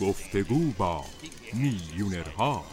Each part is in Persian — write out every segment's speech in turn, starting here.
گفتگو با میلیونرها.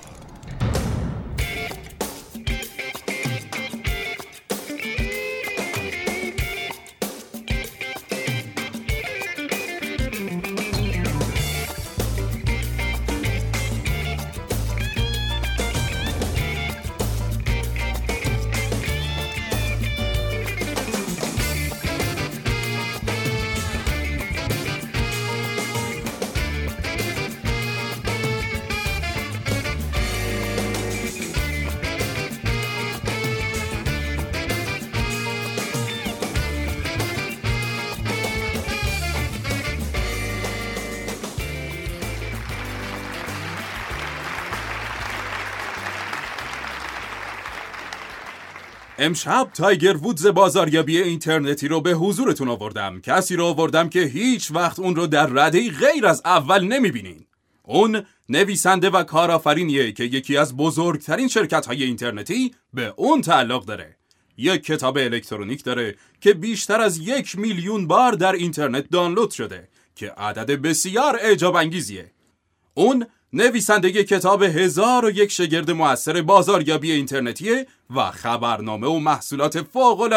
امشب تایگر وودز بازاریابی اینترنتی رو به حضورتون آوردم. کسی رو آوردم که هیچ وقت اون رو در رده غیر از اول نمی‌بینین. اون نویسنده و کارآفرینیه که یکی از بزرگترین شرکت های اینترنتی به اون تعلق داره. یک کتاب الکترونیک داره که بیشتر از یک میلیون بار در اینترنت دانلود شده که عدد بسیار اعجاب انگیزیه اون نویسنده کتاب هزار و یک شگرد موثر بازاریابی اینترنتیه و خبرنامه و محصولات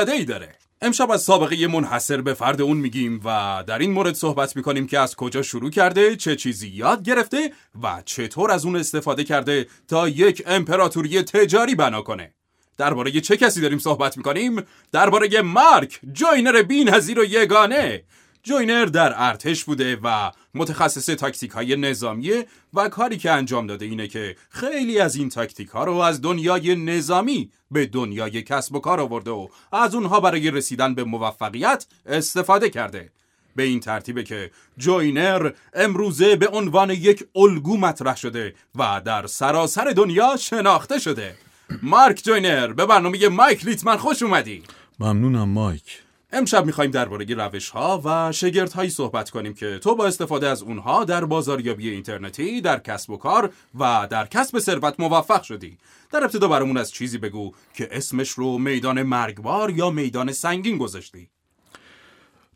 ای داره. امشب از سابقه منحصر به فرد اون میگیم و در این مورد صحبت می‌کنیم که از کجا شروع کرده چه چیزی یاد گرفته و چطور از اون استفاده کرده تا یک امپراتوری تجاری بنا کنه. درباره چه کسی داریم صحبت می‌کنیم؟ درباره مارک جوینر بینظیر و یگانه. جوینر در ارتش بوده و متخصص تاکتیک های نظامیه و کاری که انجام داده اینه که خیلی از این تاکتیک ها رو از دنیای نظامی به دنیای کسب و کار آورده و از اونها برای رسیدن به موفقیت استفاده کرده. به این ترتیبه که جوینر امروزه به عنوان یک الگو مطرح شده و در سراسر دنیا شناخته شده. مارک جوینر به برنامه مایک لیتمن خوش اومدی. ممنونم مایک. امشب می‌خوایم درباره روش ها و شگرد هایی صحبت کنیم که تو با استفاده از اونها در بازاریابی اینترنتی در کسب و کار و در کسب ثروت موفق شدی. در ابتدا برامون از چیزی بگو که اسمش رو میدان مرگبار یا میدان سنگین گذاشتی.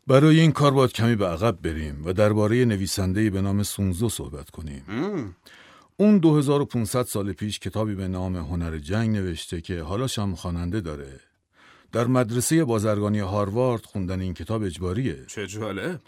برای این کار باید کمی به عقب بریم و درباره نویسنده به نام سونزو صحبت کنیم. اون 2500 سال پیش کتابی به نام هنر جنگ نوشته که حالا هم خواننده داره. در مدرسه بازرگانی هاروارد خوندن این کتاب اجباریه. چه جاله؟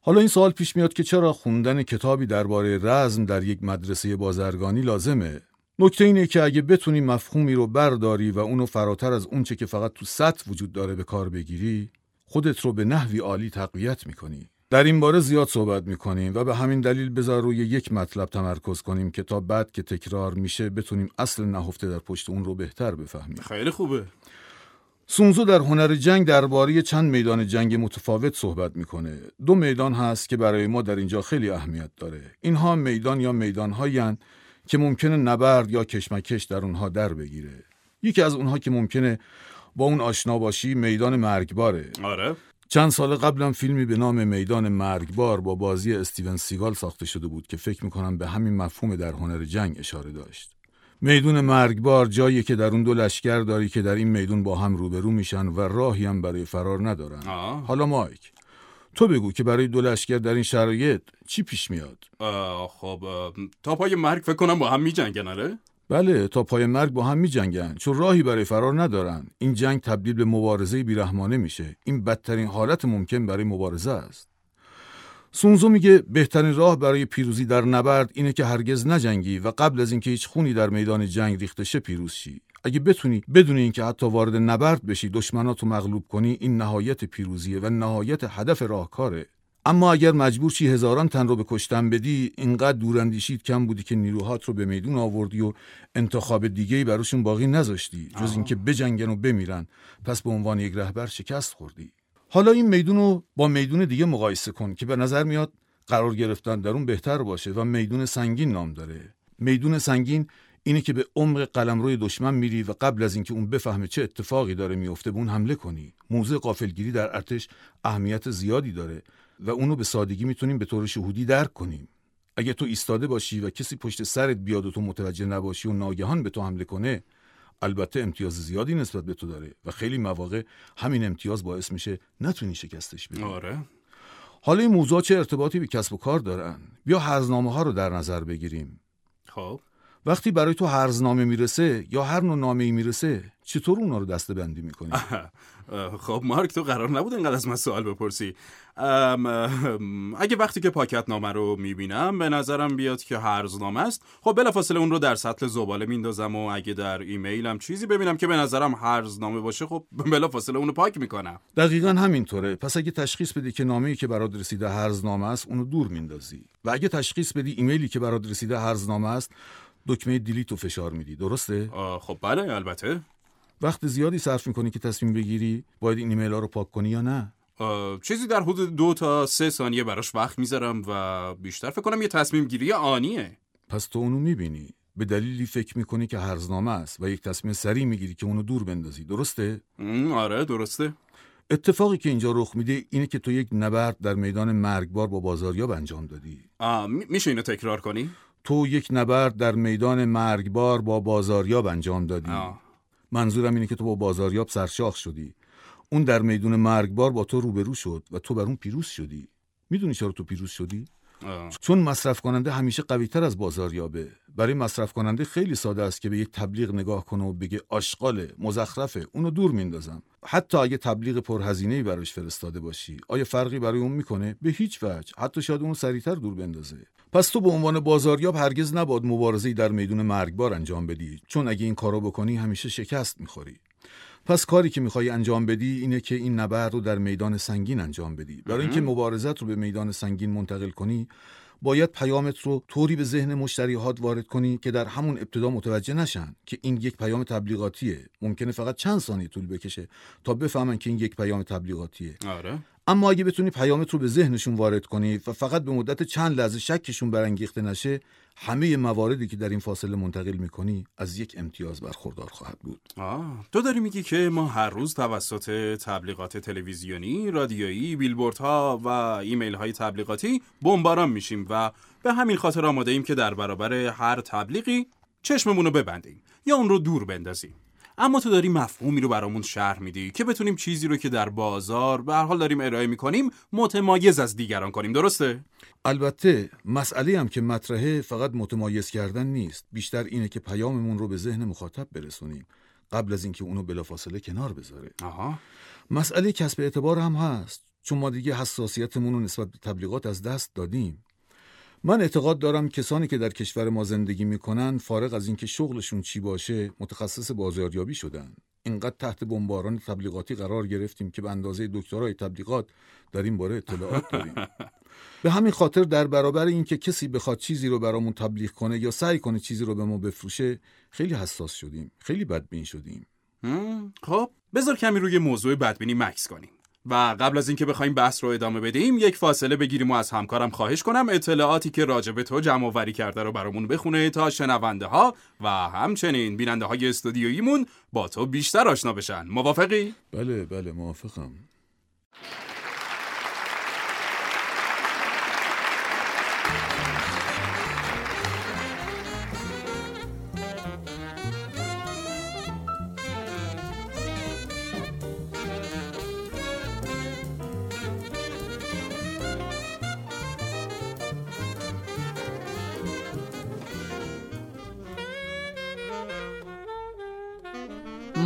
حالا این سوال پیش میاد که چرا خوندن کتابی درباره رزم در یک مدرسه بازرگانی لازمه؟ نکته اینه که اگه بتونی مفهومی رو برداری و اونو فراتر از اونچه که فقط تو سطح وجود داره به کار بگیری خودت رو به نحوی عالی تقویت می‌کنی. در این باره زیاد صحبت می‌کنیم و به همین دلیل بذار روی یک مطلب تمرکز کنیم که تا بعد که تکرار میشه بتونیم اصل نهفته در پشت اون رو بهتر بفهمیم. خیلی خوبه. سونزو در هنر جنگ درباره چند میدان جنگ متفاوت صحبت می‌کنه. دو میدان هست که برای ما در اینجا خیلی اهمیت داره. اینها میدان یا میدان که ممکنه نبرد یا کشمکش در اونها در بگیره. یکی از اونها که ممکنه با اون آشنا باشی میدان مرگباره. آره. چند سال قبلم فیلمی به نام میدان مرگبار با بازی استیون سیگال ساخته شده بود که فکر می‌کنم به همین مفهوم در هنر جنگ اشاره داشت. میدون مرگبار جایی که در اون دو لشکر داری که در این میدون با هم روبرو میشن و راهی هم برای فرار ندارن. حالا مایک تو بگو که برای دو لشکر در این شرایط چی پیش میاد؟ خب تا پای مرگ فکر کنم با هم میجنگن آره؟ بله تا پای مرگ با هم میجنگن چون راهی برای فرار ندارن. این جنگ تبدیل به مبارزه بیرحمانه میشه. این بدترین حالت ممکن برای مبارزه است. سونزو میگه بهترین راه برای پیروزی در نبرد اینه که هرگز نجنگی و قبل از اینکه هیچ خونی در میدان جنگ ریخته شه پیروز شی. اگه بتونی بدون اینکه حتی وارد نبرد بشی دشمناتو مغلوب کنی این نهایت پیروزیه و نهایت هدف راهکاره. اما اگر مجبور شی هزاران تن رو به کشتن بدی اینقدر دوراندیشید کم بودی که نیروهات رو به میدون آوردی و انتخاب دیگه براشون باقی نذاشتی جز اینکه بجنگن و بمیرن. پس به عنوان یک رهبر شکست خوردی. حالا این میدون رو با میدون دیگه مقایسه کن که به نظر میاد قرار گرفتن در اون بهتر باشه و میدون سنگین نام داره. میدون سنگین اینه که به عمق قلمروی دشمن میری و قبل از اینکه اون بفهمه چه اتفاقی داره میفته به اون حمله کنی. موضوع قافلگیری در ارتش اهمیت زیادی داره و اونو به سادگی می‌تونیم به طور شهودی درک کنیم. اگه تو ایستاده باشی و کسی پشت سرت بیاد و تو متوجه نباشی و ناگهان به تو حمله کنه البته امتیاز زیادی نسبت به تو داره و خیلی مواقع همین امتیاز باعث میشه نتونی شکستش بدی آره. حالا این موضوع چه ارتباطی به کسب و کار دارن؟ بیا هرزنامه ها رو در نظر بگیریم. خب. وقتی برای تو هرزنامه می‌رسه یا هر نوع نامه ای می‌رسه چطور اونا رو دسته بندی می‌کنی؟ خب مارک تو قرار نبود اینقدر از من سوال بپرسی. اگه وقتی که پاکت نامه رو می‌بینم به نظرم بیاد که هرزنامه است. خب بلافاصله اون رو در سطل زباله میندازم و اگه در ایمیلم چیزی ببینم که به نظرم هرزنامه باشه خب بلافاصله اون رو پاک می‌کنم. دقیقا همینطوره. پس اگه تشخیص بدی که نامه‌ای که برات رسیده هرزنامه است اونو دور میندازی. و اگه تشخیص بدی ایمیلی که برات رسیده هرزنامه است دکمه دیلیت رو فشار میدی. درسته؟ خب بله البته. وقت زیادی صرف می‌کنی که تصمیم بگیری باید این ایمیل ها رو پاک کنی یا نه؟ چیزی در حدود دو تا سه ثانیه براش وقت می‌ذارم و بیشتر فکر کنم یه تصمیم گیری آنیه. پس تو اونو می‌بینی. به دلیلی فکر می‌کنی که هرزنامه است و یک تصمیم سریع می‌گیری که اونو دور بندازی. درسته؟ آره درسته. اتفاقی که اینجا رخ میده اینه که تو یک نبرد در میدان مرگبار با بازاریاب انجام دادی. میشه اینو تکرار کنی؟ تو یک نبرد در میدان مرگبار با بازاریاب انجام دادی. منظورم اینه که تو با بازاریاب سرشاخ شدی. اون در میدون مرگبار با تو روبرو شد و تو بر اون پیروز شدی. می‌دونی چرا تو پیروز شدی؟ چون مصرف کننده همیشه قوی تر از بازاریابه برای مصرف کننده خیلی ساده است که به یک تبلیغ نگاه کنه و بگه آشغاله مزخرفه اونو دور میندازم. حتی اگه تبلیغ پرهزینه براش فرستاده باشی آیا فرقی برای اون می‌کنه؟ به هیچ وجه. حتی شاید اون سریعتر دور بندازه. پس تو به عنوان بازاریاب هرگز نباد مبارزه در میدون مرگبار انجام بدی. چون اگه این کارو بکنی همیشه شکست می‌خوری. پس کاری که می‌خوای انجام بدی اینه که این نبرد رو در میدان سنگین انجام بدی. برای اینکه مبارزت رو به میدان سنگین منتقل کنی باید پیامت رو طوری به ذهن مشتریات وارد کنی که در همون ابتدا متوجه نشن که این یک پیام تبلیغاتیه. ممکنه فقط چند ثانیه طول بکشه تا بفهمن که این یک پیام تبلیغاتیه. آره. اما اگه بتونی پیامت رو به ذهنشون وارد کنی و فقط به مدت چند لحظه شکشون برانگیخته نشه همه مواردی که در این فاصله منتقل می‌کنی از یک امتیاز برخوردار خواهد بود آه. تو داری میگی که ما هر روز توسط تبلیغات تلویزیونی، رادیویی، بیلبوردها و ایمیل های تبلیغاتی بمباران میشیم و به همین خاطر آماده ایم که در برابر هر تبلیغی چشممون رو ببندیم یا اون رو دور بندازیم اما تو داری مفهومی رو برامون شرح میدی که بتونیم چیزی رو که در بازار به هر حال داریم ارائه می‌کنیم متمایز از دیگران کنیم. درسته؟ البته مسئله هم که مطرحه فقط متمایز کردن نیست. بیشتر اینه که پیاممون رو به ذهن مخاطب برسونیم. قبل از اینکه اونو بلافاصله کنار بذاره. آها. مسئله کسب اعتبار هم هست. چون ما دیگه حساسیتمون رو نسبت به تبلیغات از دست دادیم. من اعتقاد دارم کسانی که در کشور ما زندگی می‌کنن فارغ از اینکه شغلشون چی باشه متخصص بازاریابی شدن. اینقدر تحت بمباران تبلیغاتی قرار گرفتیم که به اندازه دکترای تبلیغات در این باره اطلاعات داریم. به همین خاطر در برابر اینکه کسی بخواد چیزی رو برامون تبلیغ کنه یا سعی کنه چیزی رو به ما بفروشه خیلی حساس شدیم. خیلی بدبین شدیم. خب بذار کمی روی موضوع بدبینی مکس کنیم. و قبل از اینکه بخوایم بحث رو ادامه بدیم یک فاصله بگیریم و از همکارم خواهش کنم اطلاعاتی که راجب تو جمع آوری کرده رو برامون بخونه تا شنونده ها و همچنین بیننده های استودیویمون با تو بیشتر آشنا بشن موافقی؟ بله بله موافقم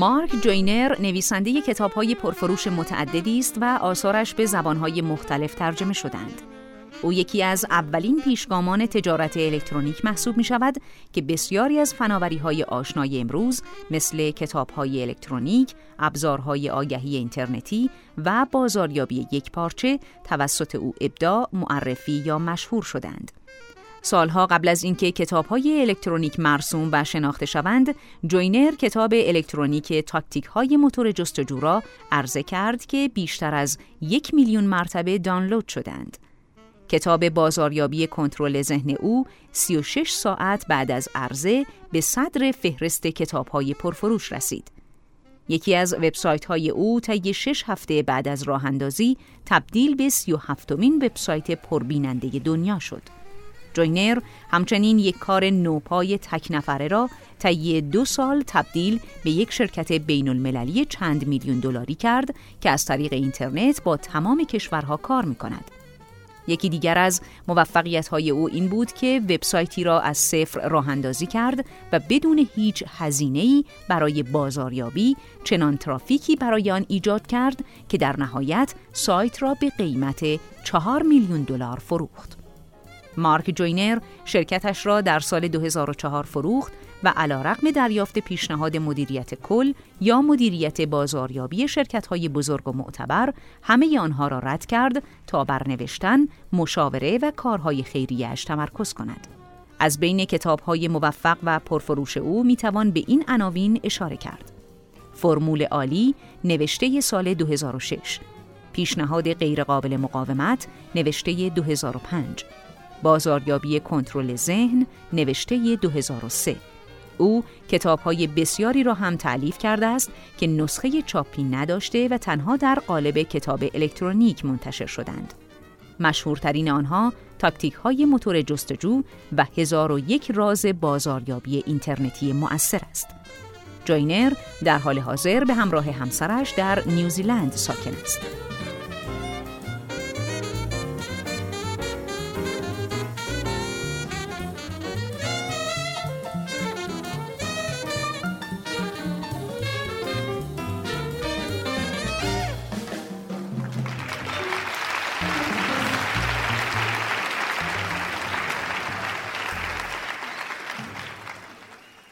مارک جوینر نویسنده کتاب‌های پرفروش متعددی است و آثارش به زبانهای مختلف ترجمه شدند. او یکی از اولین پیشگامان تجارت الکترونیک محسوب می شود که بسیاری از فناوری های آشنای امروز مثل کتاب های الکترونیک، ابزارهای آگهی اینترنتی و بازاریابی یکپارچه توسط او ابداع، معرفی یا مشهور شدند. سالها قبل از اینکه کتاب‌های الکترونیک مرسوم و شناخته شوند، جوینر کتاب الکترونیک تاکتیک های موتور جستجو را عرضه کرد که بیشتر از یک میلیون مرتبه دانلود شدند. کتاب بازاریابی کنترل ذهن او 36 ساعت بعد از عرضه به صدر فهرست کتاب‌های پرفروش رسید. یکی از وبسایت های او طی 6 هفته بعد از راه اندازی تبدیل به 37مین وبسایت پربیننده دنیا شد. جوینر همچنین یک کار نوپای تک نفره را طی دو سال تبدیل به یک شرکت بین المللی چند میلیون دلاری کرد که از طریق اینترنت با تمام کشورها کار می کند. یکی دیگر از موفقیت های او این بود که وبسایتی را از صفر راه اندازی کرد و بدون هیچ هزینه‌ای برای بازاریابی چنان ترافیکی برای آن ایجاد کرد که در نهایت سایت را به قیمت چهار میلیون دلار فروخت. مارک جوینر شرکتش را در سال 2004 فروخت و علا رقم دریافت پیشنهاد مدیریت کل یا مدیریت بازاریابی شرکت های بزرگ و معتبر همه آنها را رد کرد تا بر نوشتن، مشاوره و کارهای خیریهش تمرکز کند. از بین کتاب های موفق و پرفروش او می توان به این عناوین اشاره کرد. فرمول عالی نوشته سال 2006 پیشنهاد غیرقابل مقاومت نوشته 2005 بازاریابی کنترل ذهن نوشته 2003 او کتابهای بسیاری را هم تعلیف کرده است که نسخه چاپی نداشته و تنها در قالب کتاب الکترونیک منتشر شدند. مشهورترین آنها تاکتیک های موتور جستجو و هزار و یک راز بازاریابی اینترنتی مؤثر است. جاینر در حال حاضر به همراه همسرش در نیوزیلند ساکن است.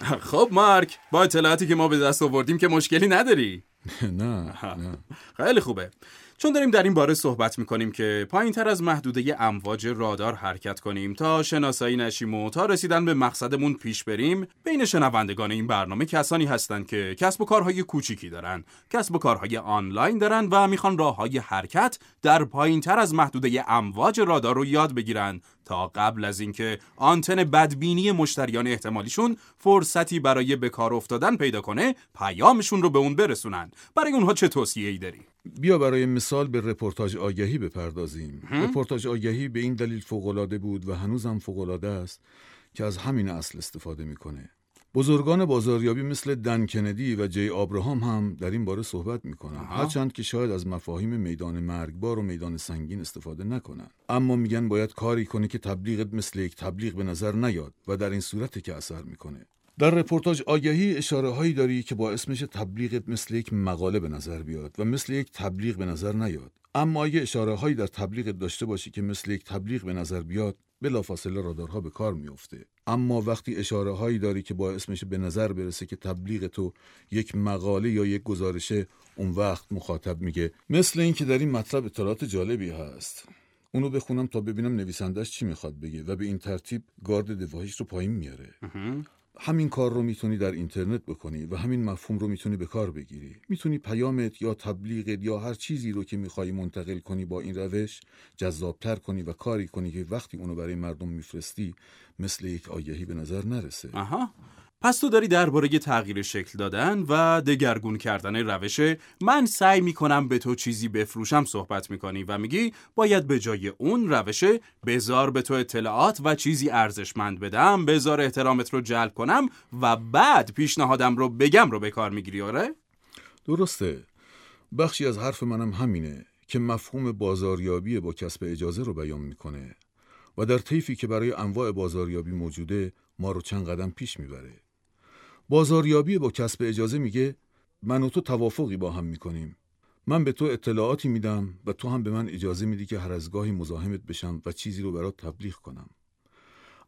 خب مارک با اطلاعاتی که ما به دست آوردیم که مشکلی نداری. نه نه. خیلی خوبه. چون داریم در این باره صحبت می‌کنیم که پایین تر از محدوده امواج رادار حرکت کنیم تا شناسایی نشیم و تا رسیدن به مقصدمون پیش بریم بین شنوندگان این برنامه کسانی هستند که کسب و کارهای کوچیکی دارن کسب و کارهای آنلاین دارن و می‌خوان راه های حرکت در پایین تر از محدوده امواج رادار رو یاد بگیرن. تا قبل از اینکه آنتن بدبینی مشتریان احتمالیشون فرصتی برای به کار افتادن پیدا کنه پیامشون رو به اون برسونن. برای اونها چه توصیه‌ای داری بیا برای مثال به رپورتاج آگهی بپردازیم. رپورتاج آگهی به این دلیل فوقالعاده بود و هنوزم فوقالعاده است که از همین اصل استفاده می‌کنه. بزرگان بازاریابی مثل دن کندی و جی آبراهام هم در این باره صحبت می‌کنن. هرچند که شاید از مفاهیم میدان مرگبار و میدان سنگین استفاده نکنن. اما میگن باید کاری کنی که تبلیغت مثل یک تبلیغ به نظر نیاد و در این صورت که اثر می‌کنه. در رپورتاج آگهی اشاره هایی داری که با اسمش تبلیغت مثل یک مقاله به نظر بیاد و مثل یک تبلیغ به نظر نیاد. اما اگه اشاره هایی در تبلیغت داشته باشی که مثل یک تبلیغ به نظر بیاد بلافاصله رادارها به کار میفته اما وقتی اشاره هایی داری که با اسمش به نظر برسه که تبلیغ تو یک مقاله یا یک گزارشه اون وقت مخاطب میگه مثل اینکه در این مطلب اطلاعات جالبی هست. اونو بخونم تا ببینم نویسندش چی می‌خواد بگه و به این ترتیب گارد دفاعیش رو پایین میاره. همین کار رو می‌تونی در اینترنت بکنی و همین مفهوم رو می‌تونی به کار بگیری. می‌تونی پیامت یا تبلیغت یا هر چیزی رو که می‌خوای منتقل کنی با این روش جذابتر کنی و کاری کنی که وقتی اونو برای مردم میفرستی مثل یک آگهی به نظر نرسه. آها پس تو داری درباره تغییر شکل دادن و دگرگون کردن روش من سعی می‌کنم به تو چیزی بفروشم صحبت می‌کنی و میگی باید به جای اون روش بزار به تو اطلاعات و چیزی ارزشمند بدم بزار احترامت رو جلب کنم و بعد پیشنهادم رو بگم رو به کار می‌گیری آره؟ درسته بخشی از حرف منم همینه که مفهوم بازاریابی با کسب اجازه رو بیان می‌کنه و در طیفی که برای انواع بازاریابی موجوده ما رو چند قدم پیش می‌بره بازاریابی با کسب اجازه میگه من و تو توافقی با هم می‌کنیم. من به تو اطلاعاتی میدم و تو هم به من اجازه میدی که هر از گاهی مزاحمت بشم و چیزی رو برات تبلیغ کنم.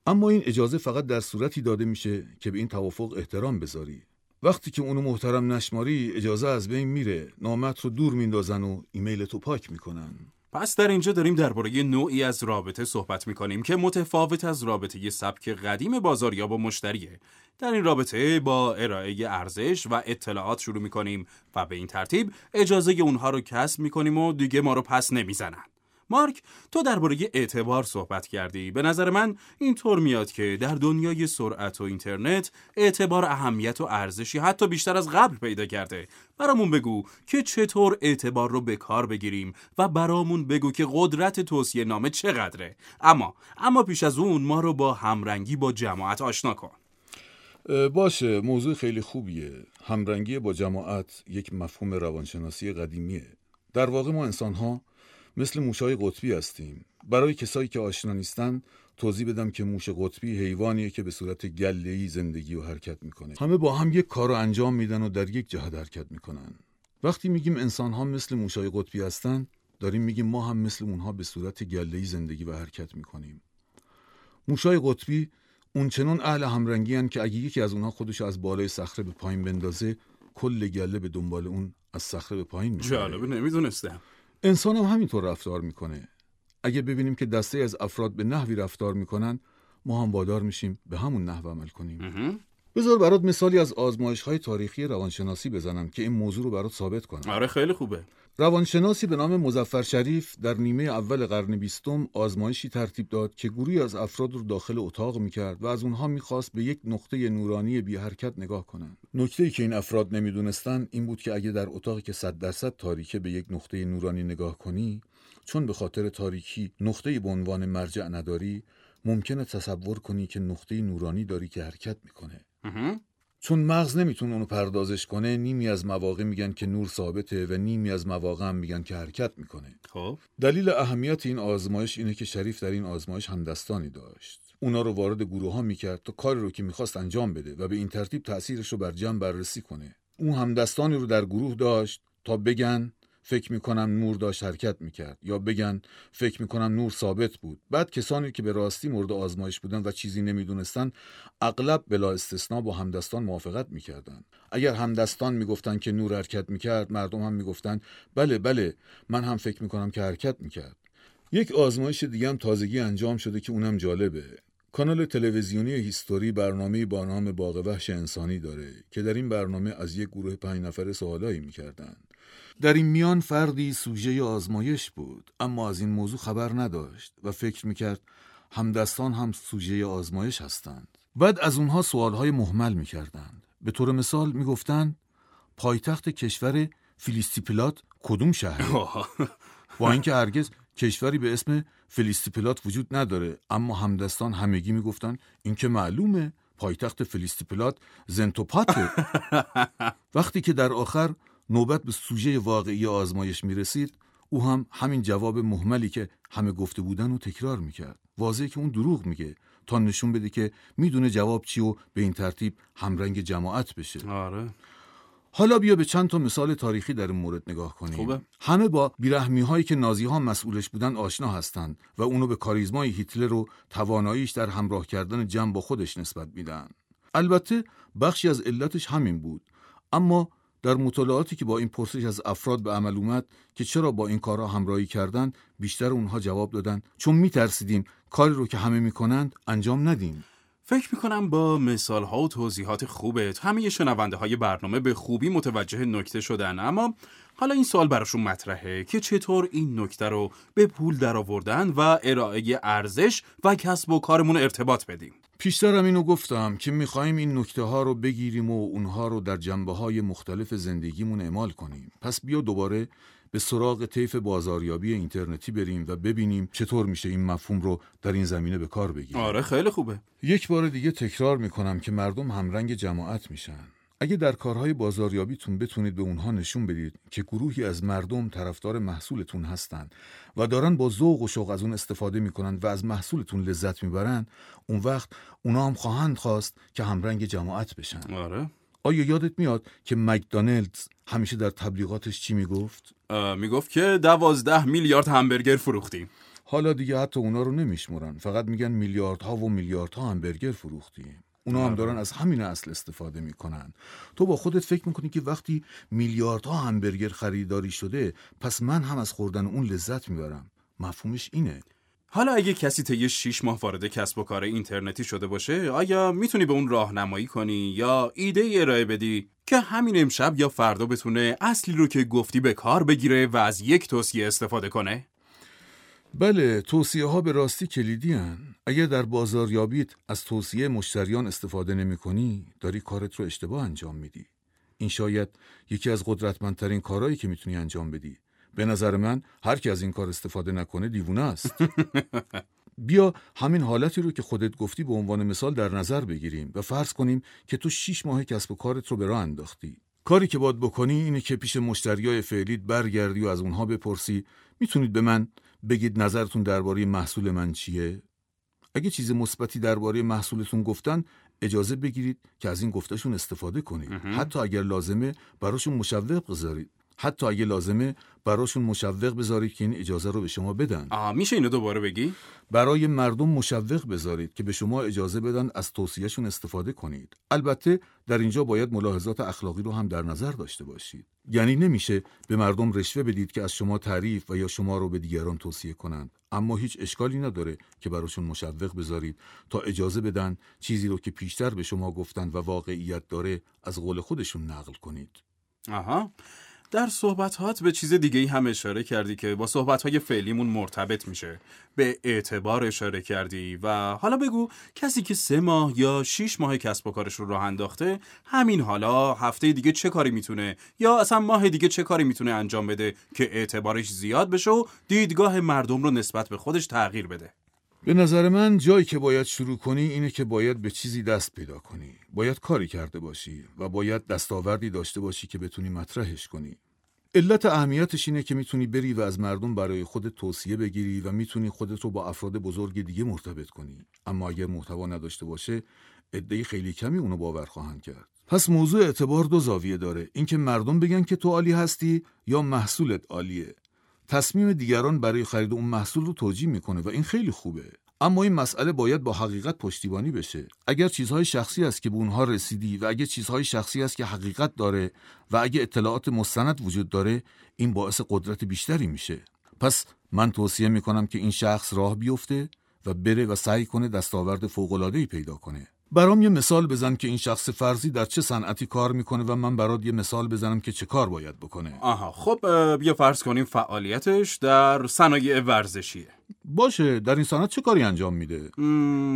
اما این اجازه فقط در صورتی داده میشه که به این توافق احترام بذاری. وقتی که اونو محترم نشماری اجازه از بین میره نامت رو دور میندازن و ایمیل تو پاک می‌کنن. پس در اینجا داریم درباره نوعی از رابطه صحبت می‌کنیم که متفاوت از رابطه سبک قدیم بازاریاب و مشتریه. در این رابطه با ارائه ارزش و اطلاعات شروع می‌کنیم و به این ترتیب اجازه اونها رو کسب می‌کنیم و دیگه ما رو پس نمی‌زنن. مارک تو درباره اعتبار صحبت کردی. به نظر من اینطور میاد که در دنیای سرعت و اینترنت اعتبار اهمیت و ارزشی حتی بیشتر از قبل پیدا کرده. برامون بگو که چطور اعتبار رو به کار بگیریم و برامون بگو که قدرت توصیه نامه چقدره. اما اما پیش از اون ما رو با همرنگی با جماعت آشنا کن. باشه موضوع خیلی خوبیه. همرنگی با جماعت یک مفهوم روانشناسی قدیمیه. در واقع ما انسان ها مثل موشای قطبی هستیم. برای کسایی که آشنا نیستن توضیح بدم که موش قطبی حیوانیه که به صورت گله‌ای زندگی و حرکت می‌کنه. همه با هم یک کار رو انجام میدن و در یک جهت حرکت می‌کنن. وقتی میگیم انسان ها مثل موشای قطبی هستن داریم میگیم ما هم مثل اونها به صورت گله‌ای زندگی و حرکت می‌کنیم. موشای قطبی اون چنون اهل همرنگی هن که اگه یکی از اونها خودش از بالای صخره به پایین بندازه کل گله به دنبال اون از صخره به پایین میشه جالبه نمی‌دونستم. انسان هم همینطور رفتار می‌کنه. اگه ببینیم که دسته از افراد به نحوی رفتار می‌کنن ما هم وادار میشیم به همون نحو عمل کنیم. بذار برات مثالی از آزمایش های تاریخی روانشناسی بزنم که این موضوع رو برات ثابت کنم. آره خیلی خوبه. روانشناسی به نام مزفر شریف در نیمه اول قرن بیستم آزمایشی ترتیب داد که گروهی از افراد رو داخل اتاق می‌کرد و از اونها می‌خواست به یک نقطه نورانی بی حرکت نگاه کنند. نکته ای که این افراد نمی‌دونستن این بود که اگه در اتاقی که صد درصد تاریکه به یک نقطه نورانی نگاه کنی چون به خاطر تاریکی نقطه به عنوان مرجع نداری ممکنه تصور کنی که نقطه نورانی داری که حرکت می‌کنه چون مغز نمی‌تونه اونو پردازش کنه نیمی از مواقع میگن که نور ثابته و نیمی از مواقع هم میگن که حرکت می‌کنه. خب. دلیل اهمیت این آزمایش اینه که شریف در این آزمایش همدستانی داشت. اونا رو وارد گروه ها می‌کرد تا کاری رو که می‌خواست انجام بده و به این ترتیب تأثیرش رو بر جمع بررسی کنه. اون همدستانی رو در گروه داشت تا بگن فکر می‌کنم نور داشت حرکت می‌کرد یا بگن فکر می‌کنم نور ثابت بود. بعد کسانی که به راستی مورد آزمایش بودن و چیزی نمی‌دونستن اغلب بلا استثنا با همدستان موافقت می‌کردن. اگر همدستان می‌گفتن که نور حرکت می‌کرد مردم هم می‌گفتن بله بله من هم فکر می‌کنم که حرکت می‌کرد. یک آزمایش دیگه هم تازگی انجام شده که اونم جالبه. کانال تلویزیونی هیستوری برنامه با نام باغ وحش انسانی داره که در این برنامه از یک گروه پنج نفره سوالایی می‌کردن. در این میان فردی سوژه آزمایش بود اما از این موضوع خبر نداشت و فکر می‌کرد همدستان هم سوژه آزمایش هستند. بعد از اونها سوالهای مهمل می‌کردند. به طور مثال می‌گفتند پایتخت کشور فیلیستیپلات کدوم شهره؟ با اینکه هرگز کشوری به اسم فلیستیپلات وجود نداره اما همدستان همگی می‌گفتن این که معلومه پایتخت فلیستیپلات زنتوپاته. وقتی که در آخر نوبت به سوژه واقعی آزمایش می رسید او هم همین جواب محملی که همه گفته بودن رو تکرار می‌کرد. واضحه که اون دروغ میگه تا نشون بده که می‌دونه جواب چی و به این ترتیب همرنگ جماعت بشه. آره. حالا بیا به چند تا مثال تاریخی در این مورد نگاه کنیم. خوبه. همه با بیرحمی هایی که نازی ها مسئولش بودن آشنا هستند و اونو به کاریزمای هیتلر و تواناییش در همراه کردن جمع با خودش نسبت میدن. البته بخشی از علتش همین بود. اما در مطالعاتی که با این پرسش از افراد به عمل اومد که چرا با این کارها همراهی کردند بیشتر اونها جواب دادن چون میترسیدیم کاری رو که همه می‌کنند انجام ندیم. فکر می‌کنم با مثال ها و توضیحات خوبت همه شنونده های برنامه به خوبی متوجه نکته شدن. اما حالا این سوال براشون مطرحه که چطور این نکته رو به پول درآوردن و ارائه ارزش و کسب و کارمون ارتباط بدیم. پیشترم اینو گفتم که می‌خوایم این نکته ها رو بگیریم و اونها رو در جنبه های مختلف زندگیمون اعمال کنیم. پس بیا دوباره به سراغ طیف بازاریابی اینترنتی بریم و ببینیم چطور میشه این مفهوم رو در این زمینه به کار بگیریم. آره خیلی خوبه. یک بار دیگه تکرار می‌کنم که مردم همرنگ جماعت میشن. اگه در کارهای بازاریابیتون بتونید به اونها نشون بدید که گروهی از مردم طرفدار محصولتون هستند و دارن با ذوق و شوق از اون استفاده می‌کنن و از محصولتون لذت می‌برن اون وقت اونا هم خواهند خواست که همرنگ جماعت بشن. آره. آیا یادت میاد که مکدونالدز همیشه در تبلیغاتش چی می‌گفت؟ می‌گفت که دوازده میلیارد همبرگر فروختیم. حالا دیگه حتی اونا رو نمیشمرن. فقط میگن میلیاردها و میلیاردها همبرگر فروختیم. اونا هم دارن از همین اصل استفاده می‌کنن. تو با خودت فکر می‌کنی که وقتی میلیاردها همبرگر خریداری شده پس من هم از خوردن اون لذت می‌برم. مفهومش اینه. حالا اگه کسی طی 6 ماه وارد کسب و کار اینترنتی شده باشه آیا می‌تونی به اون راهنمایی کنی یا ایده ای ارائه بدی که همین امشب یا فردا بتونه اصلی رو که گفتی به کار بگیره و از یک توصیه استفاده کنه؟ بله توصیه ها به راستی کلیدی هن. اگر در بازاریابیت از توصیه مشتریان استفاده نمی کنی داری کارت رو اشتباه انجام میدی. این شاید یکی از قدرتمندترین کارهایی که می‌تونی انجام بدی. به نظر من هر کی از این کار استفاده نکنه دیوونه است. بیا همین حالتی رو که خودت گفتی به عنوان مثال در نظر بگیریم و فرض کنیم که تو شیش ماه کسب و کارت رو به راه انداختی. کاری که باید بکنی اینه که پیش مشتریای فعلیت برگردی و از اونها بپرسی می‌تونید به من بگید نظرتون درباره محصول من چیه؟ اگه چیز مثبتی درباره محصولتون گفتن اجازه بگیرید که از این گفتشون استفاده کنید. حتی اگر لازمه براشون مشوق بذارید. حتی اگه لازمه براشون مشوق بذارید که این اجازه رو به شما بدن. آه میشه اینو دوباره بگی؟ برای مردم مشوق بذارید که به شما اجازه بدن از توصیهشون استفاده کنید. البته در اینجا باید ملاحظات اخلاقی رو هم در نظر داشته باشید. یعنی نمیشه به مردم رشوه بدید که از شما تعریف و یا شما رو به دیگران توصیه کنند. اما هیچ اشکالی نداره که براشون مشوق بذارید تا اجازه بدن چیزی رو که پیشتر به شما گفتند و واقعیت داره از قول خودشون نقل کنید. آها. در صحبتات به چیز دیگه ای هم اشاره کردی که با صحبت فعلیمون مرتبط میشه. به اعتبار اشاره کردی و حالا بگو کسی که سه ماه یا شیش ماه کسب و کارش رو راه انداخته همین حالا هفته دیگه چه کاری می‌تونه؟ یا اصلا ماه دیگه چه کاری می‌تونه انجام بده که اعتبارش زیاد بشه و دیدگاه مردم رو نسبت به خودش تغییر بده؟ به نظر من جایی که باید شروع کنی اینه که باید به چیزی دست پیدا کنی. باید کاری کرده باشی و باید دستاوردی داشته باشی که بتونی مطرحش کنی. علت اهمیتش اینه که می‌تونی بری و از مردم برای خودت توصیه بگیری و می‌تونی خودت رو با افراد بزرگ دیگه مرتبط کنی. اما اگر محتوا نداشته باشه عده خیلی کمی اونو باور خواهند کرد. پس موضوع اعتبار دو زاویه داره. اینکه مردم بگن که تو عالی هستی یا محصولت عالیه. تصمیم دیگران برای خرید اون محصول رو توجیه می‌کنه و این خیلی خوبه. اما این مسئله باید با حقیقت پشتیبانی بشه. اگر چیزهای شخصی است که به اونها رسیدی و اگر چیزهای شخصی است که حقیقت داره و اگه اطلاعات مستند وجود داره این باعث قدرت بیشتری میشه. پس من توصیه می‌کنم که این شخص راه بیفته و بره و سعی کنه دستاورد فوق‌العاده‌ای پیدا کنه. برام یه مثال بزن که این شخص فرضی در چه صنعتی کار می‌کنه و من برات یه مثال بزنم که چه کار باید بکنه. آها خب بیا فرض کنیم فعالیتش در صنایع ورزشیه. باشه در این صنعت چه کاری انجام میده؟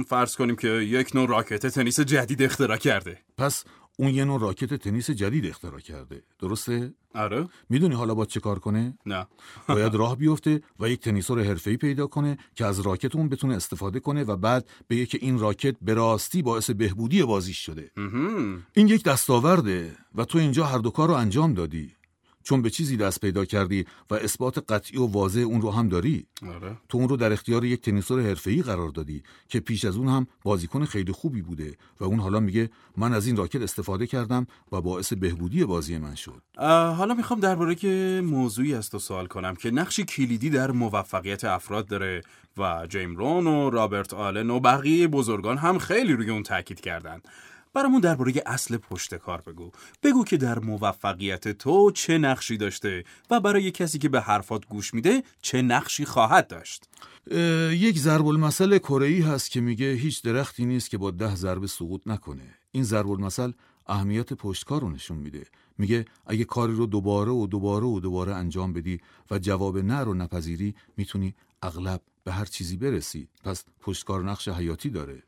فرض کنیم که یک نوع راکت تنیس جدید اختراع کرده. پس اون یه نوع راکت تنیس جدید اختراع کرده. درسته؟ آره. می‌دونی حالا با چه کار کنه؟ نه. باید راه بیفته و یک تنیسور حرفه‌ای پیدا کنه که از راکت اون بتونه استفاده کنه و بعد بگه که این راکت به راستی باعث بهبودی بازیش شده. این یک دستاورده و تو اینجا هر دو کار رو انجام دادی. چون به چیزی دست پیدا کردی و اثبات قطعی و واضح اون رو هم داری؟ آره. تو اون رو در اختیار یک تنیسور حرفه‌ای قرار دادی که پیش از اون هم بازیکن خیلی خوبی بوده و اون حالا میگه من از این راکت استفاده کردم و باعث بهبودی بازی من شد. حالا می‌خوام درباره که موضوعی از تو سوال کنم که نقشی کلیدی در موفقیت افراد داره و جیم رون و رابرت آلن و بقیه بزرگان هم خیلی روی اون تاکید کردن. برامون درباره اصل پشت کار بگو. بگو که در موفقیت تو چه نقشی داشته و برای کسی که به حرفات گوش میده چه نقشی خواهد داشت. یک ضرب المثل کره هست که میگه هیچ درختی نیست که با ده ضربه سقوط نکنه. این ضرب المثل اهمیت پشتکار رو نشون میده. میگه اگه کاری رو دوباره و دوباره و دوباره انجام بدی و جواب نه رو نپذیری می‌تونی اغلب به هر چیزی برسی. پس پشتکار نقش حیاتی داره.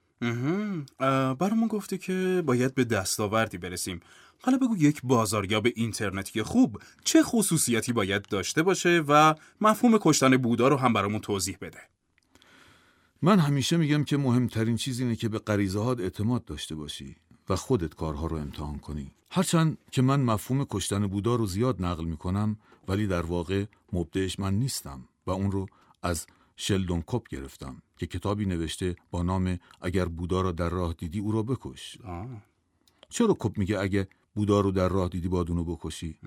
برامون گفته که باید به دستاوردی برسیم. حالا بگو یک بازاریاب اینترنتی خوب چه خصوصیتی باید داشته باشه و مفهوم کشتن بودا رو هم برامون توضیح بده. من همیشه میگم که مهمترین چیز اینه که به غریزه اعتماد داشته باشی و خودت کارها رو امتحان کنی. هرچند که من مفهوم کشتن بودا رو زیاد نقل می‌کنم ولی در واقع مبدعش من نیستم و اون رو از شلدون کپ گرفتم. که کتابی نوشته با نام اگر بودا را در راه دیدی او را بکش. چرا کپ میگه اگه بودا رو در راه دیدی باید اونو بکشی؟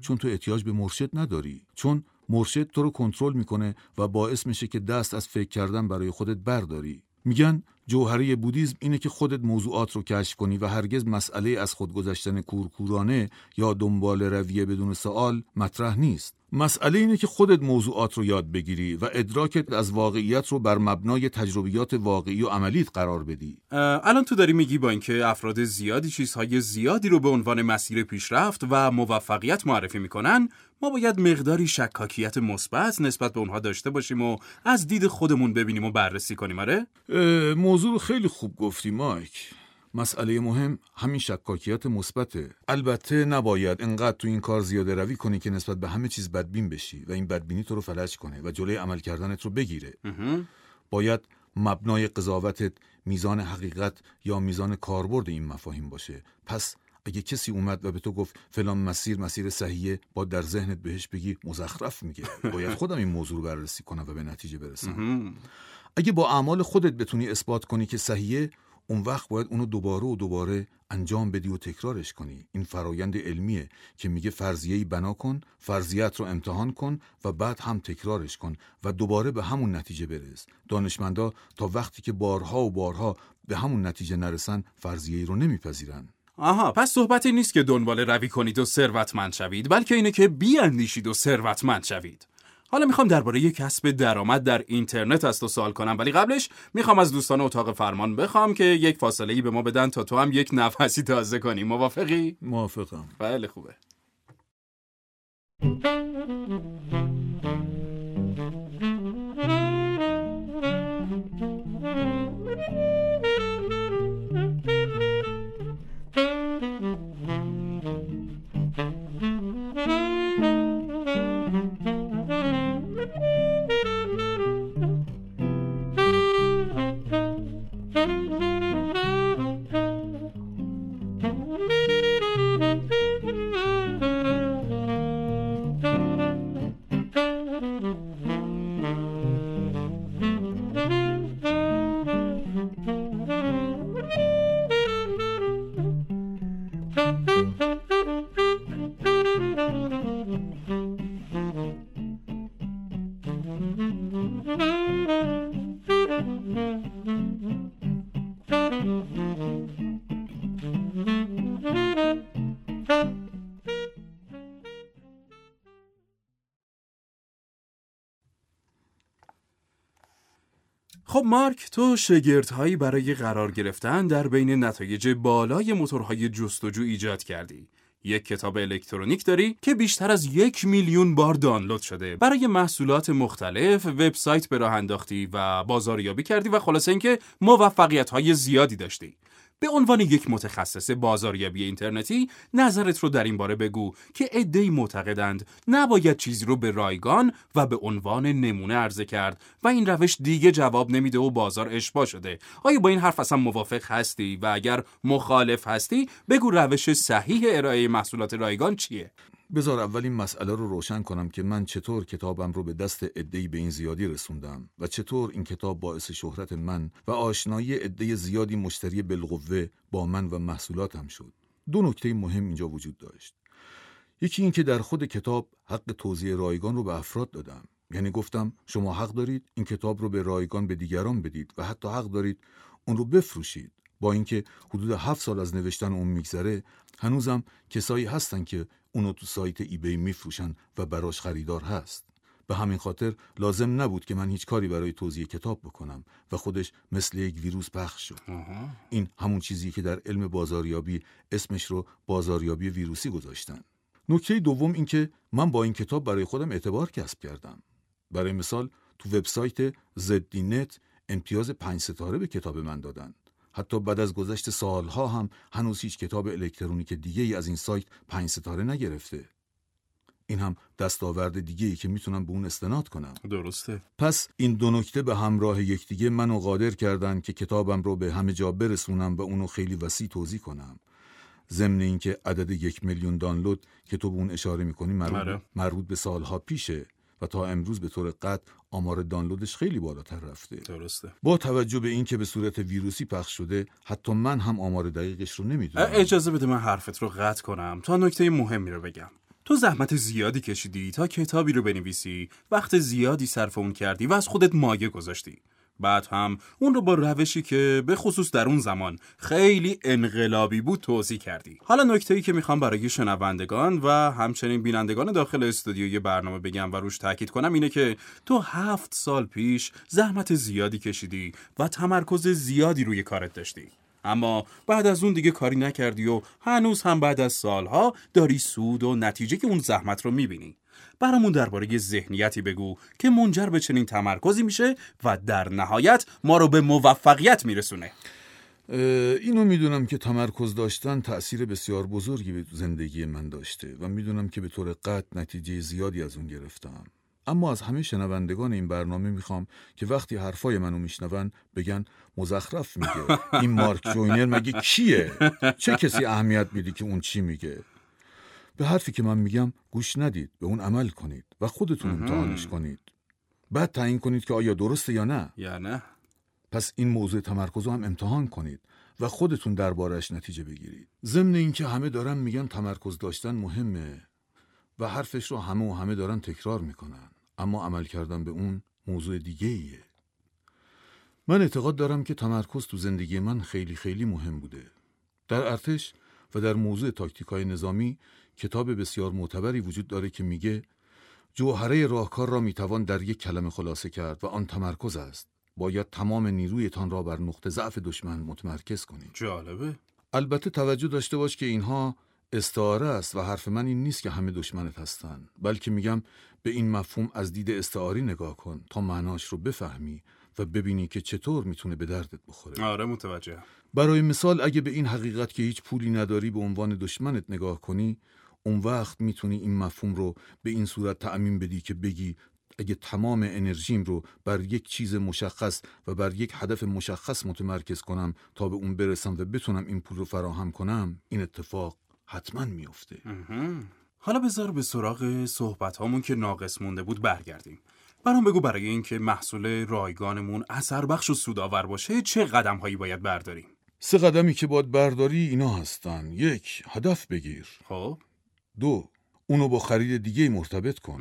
چون تو احتیاج به مرشد نداری. چون مرشد تو رو کنترل می‌کنه و باعث میشه که دست از فکر کردن برای خودت برداری. میگن جوهره بودیزم اینه که خودت موضوعات رو کشف کنی و هرگز مسئله از خودگذشتن کورکورانه یا دنبال رویه بدون سوال مطرح نیست. مسئله اینه که خودت موضوعات رو یاد بگیری و ادراکت از واقعیت رو بر مبنای تجربیات واقعی و عملیت قرار بدی. الان تو داری میگی با اینکه افراد زیادی چیزهای زیادی رو به عنوان مسیر پیشرفت و موفقیت معرفی می‌کنن ما باید مقداری شکاکیت مثبت نسبت به اونها داشته باشیم و از دید خودمون ببینیم و بررسی کنیم آره؟ موضوع رو خیلی خوب گفتی مایک. مسئله مهم همین شکاکیت مثبته. البته نباید انقدر تو این کار زیاده روی کنی که نسبت به همه چیز بدبین بشی و این بدبینی تو رو فلج کنه و جلوی عمل کردنت رو بگیره. باید مبنای قضاوتت میزان حقیقت یا میزان کاربرد این مفاهیم باشه. پس اگه کسی اومد و به تو گفت فلان مسیر مسیر صحیحه با در ذهنت بهش بگی مزخرف میگه. باید خودم این موضوع رو بررسی کنم و به نتیجه برسم. اگه با اعمال خودت بتونی اثبات کنی که صحیحه اون وقت باید اونو دوباره و دوباره انجام بدی و تکرارش کنی. این فرایند علمیه که میگه فرضیه‌ای بنا کن فرضیت رو امتحان کن و بعد هم تکرارش کن و دوباره به همون نتیجه برس. دانشمندا تا وقتی که بارها و بارها به همون نتیجه نرسن فرضیه‌ای رو نمیپذیرن. آها پس صحبتی نیست که دنبال روی کنید و ثروتمند شوید بلکه اینه که بیاندیشید و ثروتمند شوید. حالا می‌خوام درباره کسب درآمد در اینترنت از تو سوال کنم ولی قبلش می‌خوام از دوستان اتاق فرمان بخوام که یک فاصله ای به ما بدن تا تو هم یک نفسی تازه کنی. موافقی؟ موافقم. بله خوبه. خب مارک تو شگردهایی برای قرار گرفتن در بین نتایج بالای موتورهای جستجو ایجاد کردی. یک کتاب الکترونیک داری که بیشتر از یک میلیون بار دانلود شده. برای محصولات مختلف وبسایت به راه انداختی و بازاریابی کردی و خلاصه اینکه موفقیت های زیادی داشتی. به عنوان یک متخصص بازاریابی اینترنتی نظرت رو در این باره بگو که عده‌ای معتقدند نباید چیزی رو به رایگان و به عنوان نمونه عرضه کرد و این روش دیگه جواب نمیده و بازار اشبا شده. آیا با این حرف اصلا موافق هستی؟ و اگر مخالف هستی بگو روش صحیح ارائه محصولات رایگان چیه؟ بذار اول این مسئله رو روشن کنم که من چطور کتابم رو به دست عده‌ای به این زیادی رسوندم و چطور این کتاب باعث شهرت من و آشنایی عده زیادی مشتری بالقوه با من و محصولاتم شد. دو نکته مهم اینجا وجود داشت. یکی این که در خود کتاب حق توضیح رایگان رو به افراد دادم. یعنی گفتم شما حق دارید این کتاب رو به رایگان به دیگران بدید و حتی حق دارید اون رو بفروشید. با اینکه حدود هفت سال از نوشتن اون میگذره هنوزم کسایی هستن که اونو تو سایت ایبی میفروشن و براش خریدار هست. به همین خاطر لازم نبود که من هیچ کاری برای توضیح کتاب بکنم و خودش مثل یک ویروس پخش شد. این همون چیزی که در علم بازاریابی اسمش رو بازاریابی ویروسی گذاشتن. نکته دوم این که من با این کتاب برای خودم اعتبار کسب کردم. برای مثال تو وبسایت زدینت امتیاز پنج ستاره به کتاب من دادن. حتی بعد از گذشت سالها هم هنوز هیچ کتاب الکترونیک دیگه ای از این سایت پنج ستاره نگرفته. این هم دستاورد دیگه ای که می‌تونم به اون استناد کنم. درسته. پس این دو نکته به همراه یکدیگه منو قادر کردن که کتابم رو به همه جا برسونم و اونو خیلی وسیع توضیح کنم. ضمن اینکه عدد یک میلیون دانلود که تو به اون اشاره می‌کنی مربوط, آره. مربوط به سالها پیشه و تا امروز به طور قطع آمار دانلودش خیلی بالاتر رفته. درسته. با توجه به اینکه به صورت ویروسی پخش شده حتی من هم آمار دقیقش رو نمی‌دونم. اجازه بده من حرفت رو قطع کنم. تا نکته مهمی رو بگم. تو زحمت زیادی کشیدی تا کتابی رو بنویسی. وقت زیادی صرف اون کردی و از خودت مایه گذاشتی. بعد هم اون رو با روشی که به خصوص در اون زمان خیلی انقلابی بود توضیح کردی. حالا نکته ای که می‌خوام برای شنوندگان و همچنین بینندگان داخل استودیوی برنامه بگم و روش تاکید کنم اینه که تو هفت سال پیش زحمت زیادی کشیدی و تمرکز زیادی روی کارت داشتی. اما بعد از اون دیگه کاری نکردی و هنوز هم بعد از سالها داری سود و نتیجه که اون زحمت رو می‌بینی. برامون درباره ذهنیتی بگو که منجر به چنین تمرکزی میشه و در نهایت ما رو به موفقیت میرسونه. اینو می‌دونم که تمرکز داشتن تأثیر بسیار بزرگی به زندگی من داشته و می‌دونم که به طور قطع نتیجه زیادی از اون گرفتم. اما از همه شنوندگان این برنامه می‌خوام که وقتی حرفای منو میشنون بگن مزخرف میگه. این مارک جوینر مگه کیه؟ چه کسی اهمیت میدی که اون چی میگه؟ به حرفی که من میگم گوش ندید به اون عمل کنید و خودتون امتحانش کنید. بعد تعیین کنید که آیا درسته یا نه. یا نه. پس این موضوع تمرکز رو هم امتحان کنید و خودتون دربارش نتیجه بگیرید. ضمن اینکه همه دارن میگن تمرکز داشتن مهمه و حرفش رو همه و همه دارن تکرار می‌کنن. اما عمل کردن به اون موضوع دیگه ایه. من اعتقاد دارم که تمرکز تو زندگی من خیلی خیلی مهم بوده. در ارتش و در موضوع تاکتیکای نظامی کتاب بسیار معتبری وجود داره که میگه جوهره راهکار را می‌توان در یک کلمه خلاصه کرد و آن تمرکز است. باید تمام نیرویتان را بر نقطه ضعف دشمن متمرکز کنید. جالبه. البته توجه داشته باش که اینها استعاره است و حرف من این نیست که همه دشمنت هستن بلکه میگم به این مفهوم از دید استعاری نگاه کن تا معناش رو بفهمی و ببینی که چطور می‌تونه به دردت بخوره. آره متوجه برای مثال اگه به این حقیقت که هیچ پولی نداری به عنوان دشمنت نگاه کنی اون وقت می‌تونی این مفهوم رو به این صورت تعمین بدی که بگی اگه تمام انرژیم رو بر یک چیز مشخص و بر یک هدف مشخص متمرکز کنم تا به اون برسم و بتونم این پول رو فراهم کنم این اتفاق حتما میافته. حالا بذار به سراغ صحبت هامون که ناقص مونده بود برگردیم. برام بگو برای اینکه محصول رایگانمون اثر بخش و سودآور باشه چه قدم هایی باید برداریم؟ سه قدمی که باید برداری اینا هستن. یک هدف بگیر. خب. دو اونو با خرید دیگه مرتبط کن.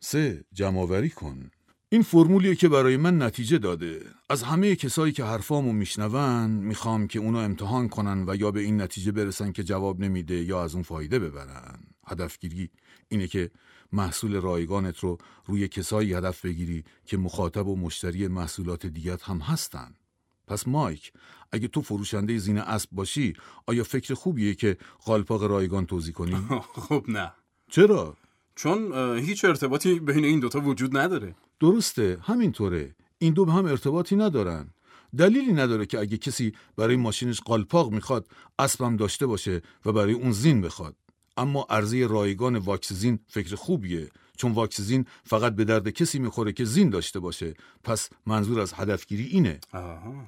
سه جمعآوری کن. این فرمولیه که برای من نتیجه داده. از همه کسایی که حرفامو میشنون می‌خوام که اونو امتحان کنن و یا به این نتیجه برسن که جواب نمیده یا از اون فایده ببرن. هدفگیری اینه که محصول رایگانت رو روی کسایی هدف بگیری که مخاطب و مشتری محصولات دیگت هم هستن. پس مایک اگه تو فروشنده زین اسب باشی آیا فکر خوبیه که قالپاق رایگان توضیح کنی؟ خب نه. چرا؟ چون هیچ ارتباطی بین این دوتا وجود نداره. درسته همینطوره. این دو به هم ارتباطی ندارن. دلیلی نداره که اگه کسی برای ماشینش قالپاق می‌خواد اسبم داشته باشه و برای اون زین بخواد. اما عرضه رایگان واکسزین فکر خوبیه. چون واکسزین فقط به درد کسی می‌خوره که زین داشته باشه. پس منظور از هدفگیری اینه. آها.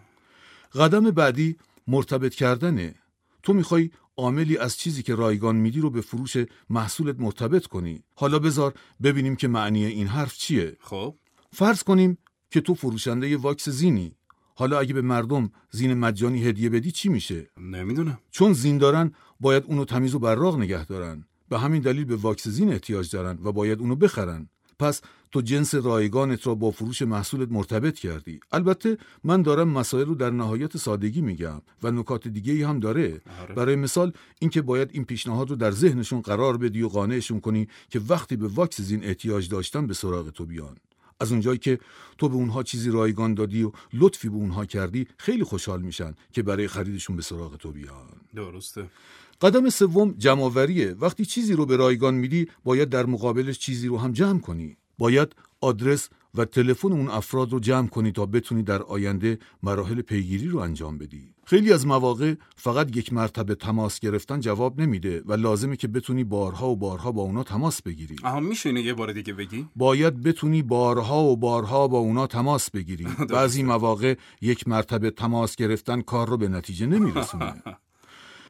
قدم بعدی مرتبط کردنه. تو می‌خوای عاملی از چیزی که رایگان میدی رو به فروش محصولت مرتبط کنی. حالا بذار ببینیم که معنی این حرف چیه. خب. فرض کنیم که تو فروشنده واکس زینی حالا اگه به مردم زین مجانی هدیه بدی چی میشه؟ نمی‌دونم. چون زین دارن باید اونو تمیز و براق نگه دارن. به همین دلیل به واکس زین احتیاج دارن و باید اونو بخرن. پس تو جنس رایگانت را با فروش محصولت مرتبط کردی. البته من دارم مسائل رو در نهایت سادگی میگم و نکات دیگه ای هم داره. آره. برای مثال اینکه باید این پیشنهاد رو در ذهنشون قرار بدی و قانعشون کنی که وقتی به واکس زین احتیاج داشتن به سراغ تو بیان. از اونجایی که تو به اونها چیزی رایگان دادی و لطفی به اونها کردی خیلی خوشحال میشن که برای خریدشون به سراغ تو بیان. درسته. قدم سوم جمعآوریه. وقتی چیزی رو به رایگان میدی باید در مقابلش چیزی رو هم جمع کنی. باید آدرس و تلفن اون افراد رو جمع کنی تا بتونی در آینده مراحل پیگیری رو انجام بدی. خیلی از مواقع فقط یک مرتبه تماس گرفتن جواب نمیده و لازمه که بتونی بارها و بارها با اونا تماس بگیری. آها میشه یه بار دیگه بگی؟ باید بتونی بارها و بارها با اونا تماس بگیری. بعضی مواقع یک مرتبه تماس گرفتن کار رو به نتیجه نمیرسونه.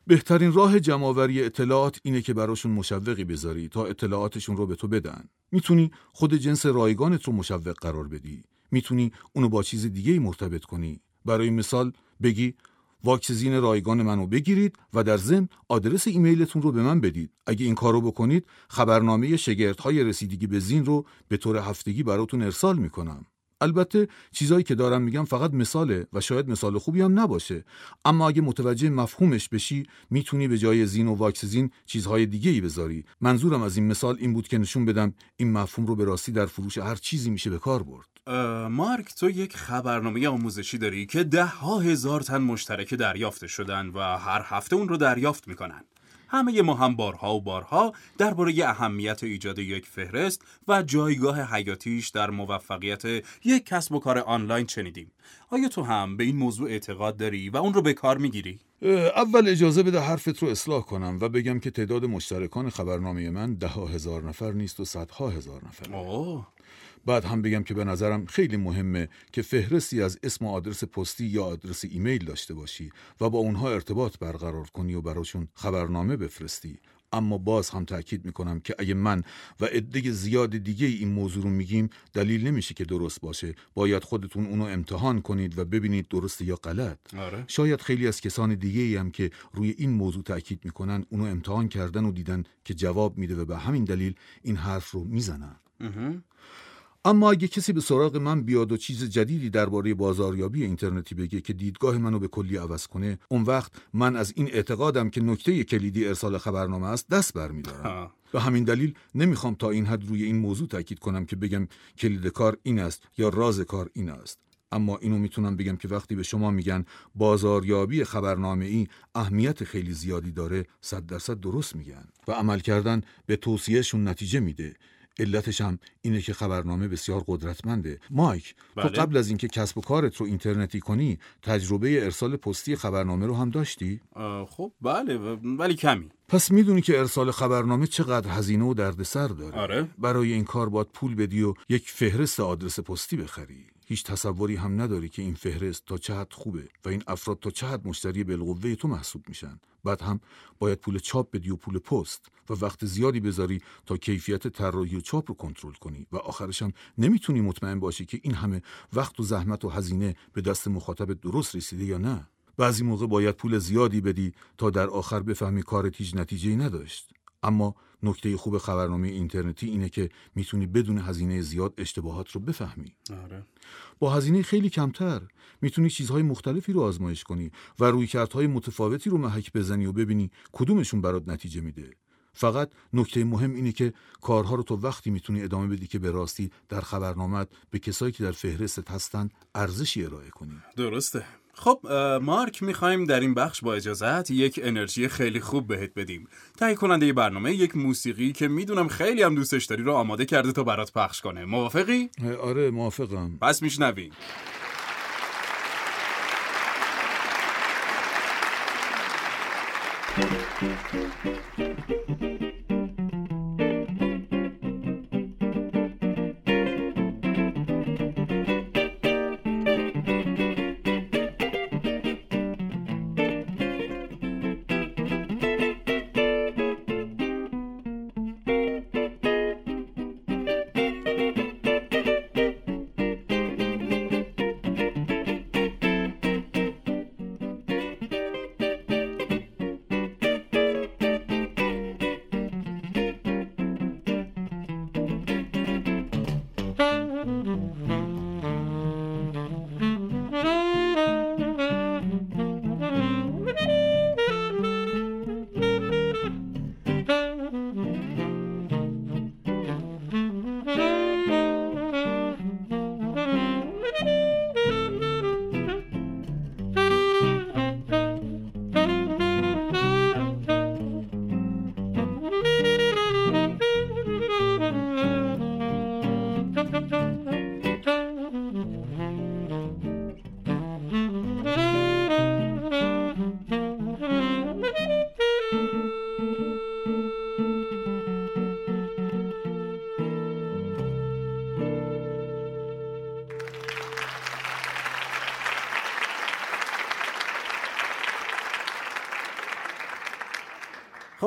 بهترین راه جمعآوری اطلاعات اینه که براشون مشوقی بذاری تا اطلاعاتشون رو به تو بدن. می‌تونی خود جنس رایگانت رو مشوق قرار بدی. می‌تونی اونو با چیز دیگه مرتبط کنی. برای مثال بگی واکسزین رایگان منو بگیرید و در ضمن آدرس ایمیلتون رو به من بدید. اگه این کارو بکنید خبرنامه شگردهای رسیدگی به زین رو به طور هفتگی براتون ارسال می‌کنم. البته چیزایی که دارم میگم فقط مثاله و شاید مثال خوبی هم نباشه. اما اگه متوجه مفهومش بشی می‌تونی به جای زین و واکس زین چیزهای دیگه ای بذاری. منظورم از این مثال این بود که نشون بدم این مفهوم رو به راستی در فروش هر چیزی میشه به کار برد. مارک تو یک خبرنامه آموزشی داری که ده ها هزار تن مشترک دریافت شدن و هر هفته اون رو دریافت می‌کنن. همه ما هم بارها و بارها درباره اهمیت ایجاد یک فهرست و جایگاه حیاتیش در موفقیت یک کسب و کار آنلاین شنیدیم. آیا تو هم به این موضوع اعتقاد داری و اون رو به کار می‌گیری؟ اول اجازه بده حرفت رو اصلاح کنم و بگم که تعداد مشترکان خبرنامه من ده هزار نفر نیست و صدها هزار نفر. اوه بعد هم بگم که به نظرم خیلی مهمه که فهرستی از اسم و آدرس پستی یا آدرس ایمیل داشته باشی و با اونها ارتباط برقرار کنی و براشون خبرنامه بفرستی. اما باز هم تاکید می‌کنم که اگه من و عده زیاد دیگه این موضوع رو میگیم دلیل نمیشه که درست باشه. باید خودتون اونو امتحان کنید و ببینید درست یا غلط. آره. شاید خیلی از کسان دیگه ای هم که روی این موضوع تاکید می‌کنن اونو امتحان کردن و دیدن که جواب میده و به همین دلیل این حرف رو می‌زنن. اما اگه کسی به سراغ من بیاد و چیز جدیدی درباره بازاریابی اینترنتی بگه که دیدگاه منو به کلی عوض کنه اون وقت من از این اعتقادم که نکته کلیدی ارسال خبرنامه است دست برمیدارم به همین دلیل نمی‌خوام تا این حد روی این موضوع تاکید کنم که بگم کلید کار این است یا راز کار این است. اما اینو می‌تونم بگم که وقتی به شما میگن بازاریابی خبرنامه ای اهمیت خیلی زیادی داره صد درصد درست میگن و عمل کردن به توصیهشون نتیجه میده. علتش هم اینه که خبرنامه بسیار قدرتمنده. مایک بله. تو قبل از اینکه کسب و کارت رو اینترنتی کنی تجربه ارسال پستی خبرنامه رو هم داشتی؟ خب بله ولی کمی. پس می‌دونی که ارسال خبرنامه چقدر هزینه و دردسر داره. آره. برای این کار باید پول بدی و یک فهرست آدرس پستی بخری. هیچ تصوری هم نداری که این فهرست تا چه خوبه و این افراد تا چه مشتری بالقوه تو محسوب میشن. بعد هم باید پول چاپ بدی و پول پست و وقت زیادی بذاری تا کیفیت طراحی و چاپ رو کنترل کنی و آخرش هم نمی‌تونی مطمئن باشی که این همه وقت و زحمت و هزینه به دست مخاطب درست رسیده یا نه. بعضی موقع باید پول زیادی بدی تا در آخر بفهمی کارت هیچ نتیجه نداشت. اما نکته خوب خبرنامه اینترنتی اینه که می‌تونی بدون هزینه زیاد اشتباهات رو بفهمی. آره. با هزینه خیلی کمتر می‌تونی چیزهای مختلفی رو آزمایش کنی و رویکردهای متفاوتی رو محک بزنی و ببینی کدومشون برات نتیجه میده. فقط نکته مهم اینه که کارها رو تو وقتی می‌تونی ادامه بدی که به راستی در خبرنامت به کسایی که در فهرستت هستن ارزشی ارائه کنی. درسته. خب مارک می‌خوایم در این بخش با اجازت یک انرژی خیلی خوب بهت بدیم. تهیه کننده برنامه یک موسیقی که می‌دونم خیلی هم دوستش داری رو آماده کرده تا برات پخش کنه. موافقی؟ آره موافقم. پس میشنویم.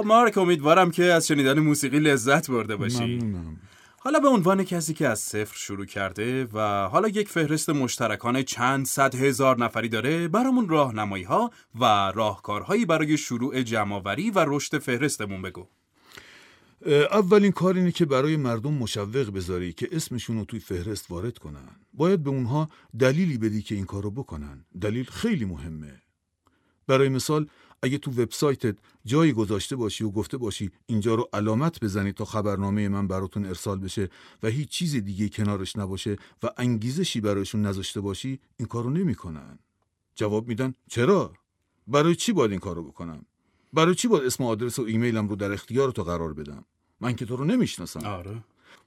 خب مارک امیدوارم که از شنیدن موسیقی لذت برده باشی. ممنونم. حالا به عنوان کسی که از صفر شروع کرده و حالا یک فهرست مشترکان چند صد هزار نفری داره برامون راهنمایی ها و راهکارهایی برای شروع جمعآوری و رشد فهرستمون بگو. اولین کار اینه که برای مردم مشوق بذاری که اسمشون رو توی فهرست وارد کنن. باید به اونها دلیلی بدی که این کار رو بکنن. دلیل خیلی مهمه. برای مثال اگه تو وبسایتت جایی گذاشته باشی و گفته باشی اینجا رو علامت بزنید تا خبرنامه من براتون ارسال بشه و هیچ چیز دیگه کنارش نباشه و انگیزشی برایشون نذاشته باشی این کارو نمی‌کنن. جواب میدن چرا؟ برای چی باید این کارو بکنم؟ برای چی باید اسم و آدرس و ایمیلم رو در اختیار تو قرار بدم؟ من که تو رو نمی‌شناسم. آره.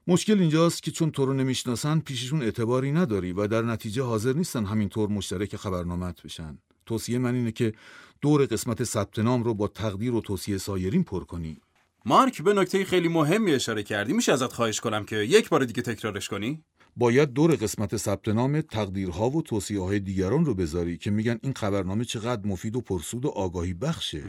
مشکل اینجاست که چون تو رو نمی‌شناسن پیششون اعتباری نداری و در نتیجه حاضر نیستن همینطور مشترک خبرنامت بشن. توصیه من اینه که دور قسمت ثبت نام رو با تقدیر و توصیه سایرین پر کنی. مارک به نکته خیلی مهمی اشاره کردی. میشه ازت خواهش کنم که یک بار دیگه تکرارش کنی؟ باید دور قسمت ثبت نام تقدیرها و توصیه های دیگران رو بذاری که میگن این خبرنامه چقدر مفید و پرسود و آگاهی بخشه.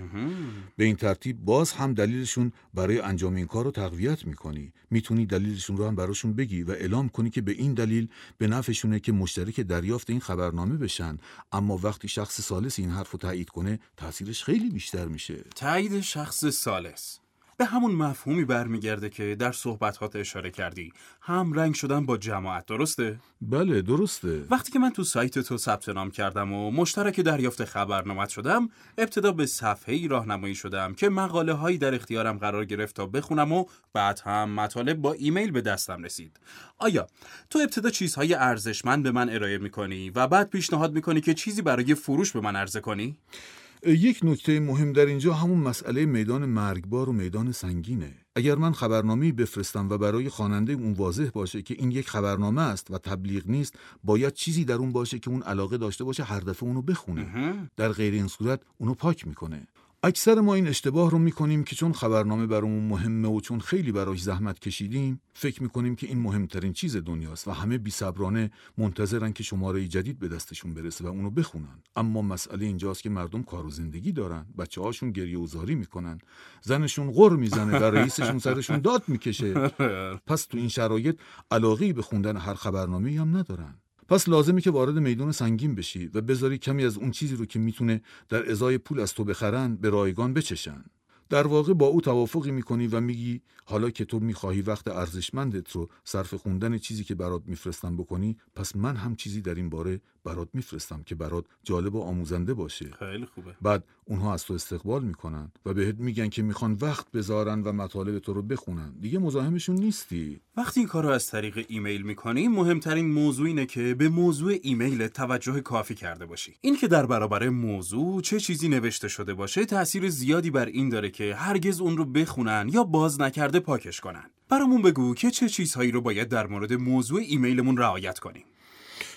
به این ترتیب باز هم دلیلشون برای انجام این کار رو تقویت می‌کنی. می‌تونی دلیلشون رو هم براشون بگی و اعلام کنی که به این دلیل به نفعشونه که مشترک دریافت این خبرنامه بشن. اما وقتی شخص سالس این حرف رو تایید کنه تاثیرش خیلی بیشتر میشه. تایید شخص سالس به همون مفهومی برمیگرده که در صحبتات اشاره کردی. هم رنگ شدن با جماعت درسته؟ بله درسته. وقتی که من تو سایت تو ثبت نام کردم و مشترک دریافت خبرنامت شدم ابتدا به صفحه ای راهنمایی شدم که مقاله هایی در اختیارم قرار گرفت تا بخونم و بعد هم مطالب با ایمیل به دستم رسید. آیا تو ابتدا چیزهای ارزشمند به من ارائه می‌کنی و بعد پیشنهاد می‌کنی که چیزی برای فروش به من عرضه کنی؟ یک نکته مهم در اینجا همون مسئله میدان مرگبار و میدان سنگینه. اگر من خبرنامه بفرستم و برای خواننده اون واضح باشه که این یک خبرنامه است و تبلیغ نیست باید چیزی در اون باشه که اون علاقه داشته باشه هر دفعه اونو بخونه. در غیر این صورت اونو پاک می‌کنه. اکثر ما این اشتباه رو می‌کنیم که چون خبرنامه برامون مهمه و چون خیلی براش زحمت کشیدیم فکر می‌کنیم که این مهمترین چیز دنیاست و همه بی صبرانه منتظرن که شماره جدید به دستشون برسه و اونو بخونن. اما مسئله اینجاست که مردم کار و زندگی دارن بچه هاشون گریه و زاری می‌کنن. زنشون غر می‌زنه و رئیسشون سرشون داد می‌کشه. پس تو این شرایط علاقه به خوندن هر خبرنامه هم ندارن. پس لازمی که وارد میدون سنگین بشی و بذاری کمی از اون چیزی رو که می‌تونه در ازای پول از تو بخرن به رایگان بچشن. در واقع با او توافقی می‌کنی و میگی حالا که تو می‌خواهی وقت ارزشمندت رو صرف خوندن چیزی که برات میفرستم بکنی پس من هم چیزی در این باره برات میفرستم که برات جالب و آموزنده باشه. خیلی خوبه. بعد اونها از تو استقبال می‌کنن و بهت میگن که می‌خوان وقت بذارن و مطالب تو رو بخونن. دیگه مزاحمشون نیستی. وقتی این کار رو از طریق ایمیل می‌کنی مهمترین موضوع اینه که به موضوع ایمیل توجه کافی کرده باشی. این که در برابر موضوع چه چیزی نوشته شده باشه تاثیر زیادی بر این داره که هرگز اون رو بخونن یا باز نکرده پاکش کنن. برامون بگو که چه چیزهایی رو باید در مورد موضوع ایمیلمون رعایت کنیم.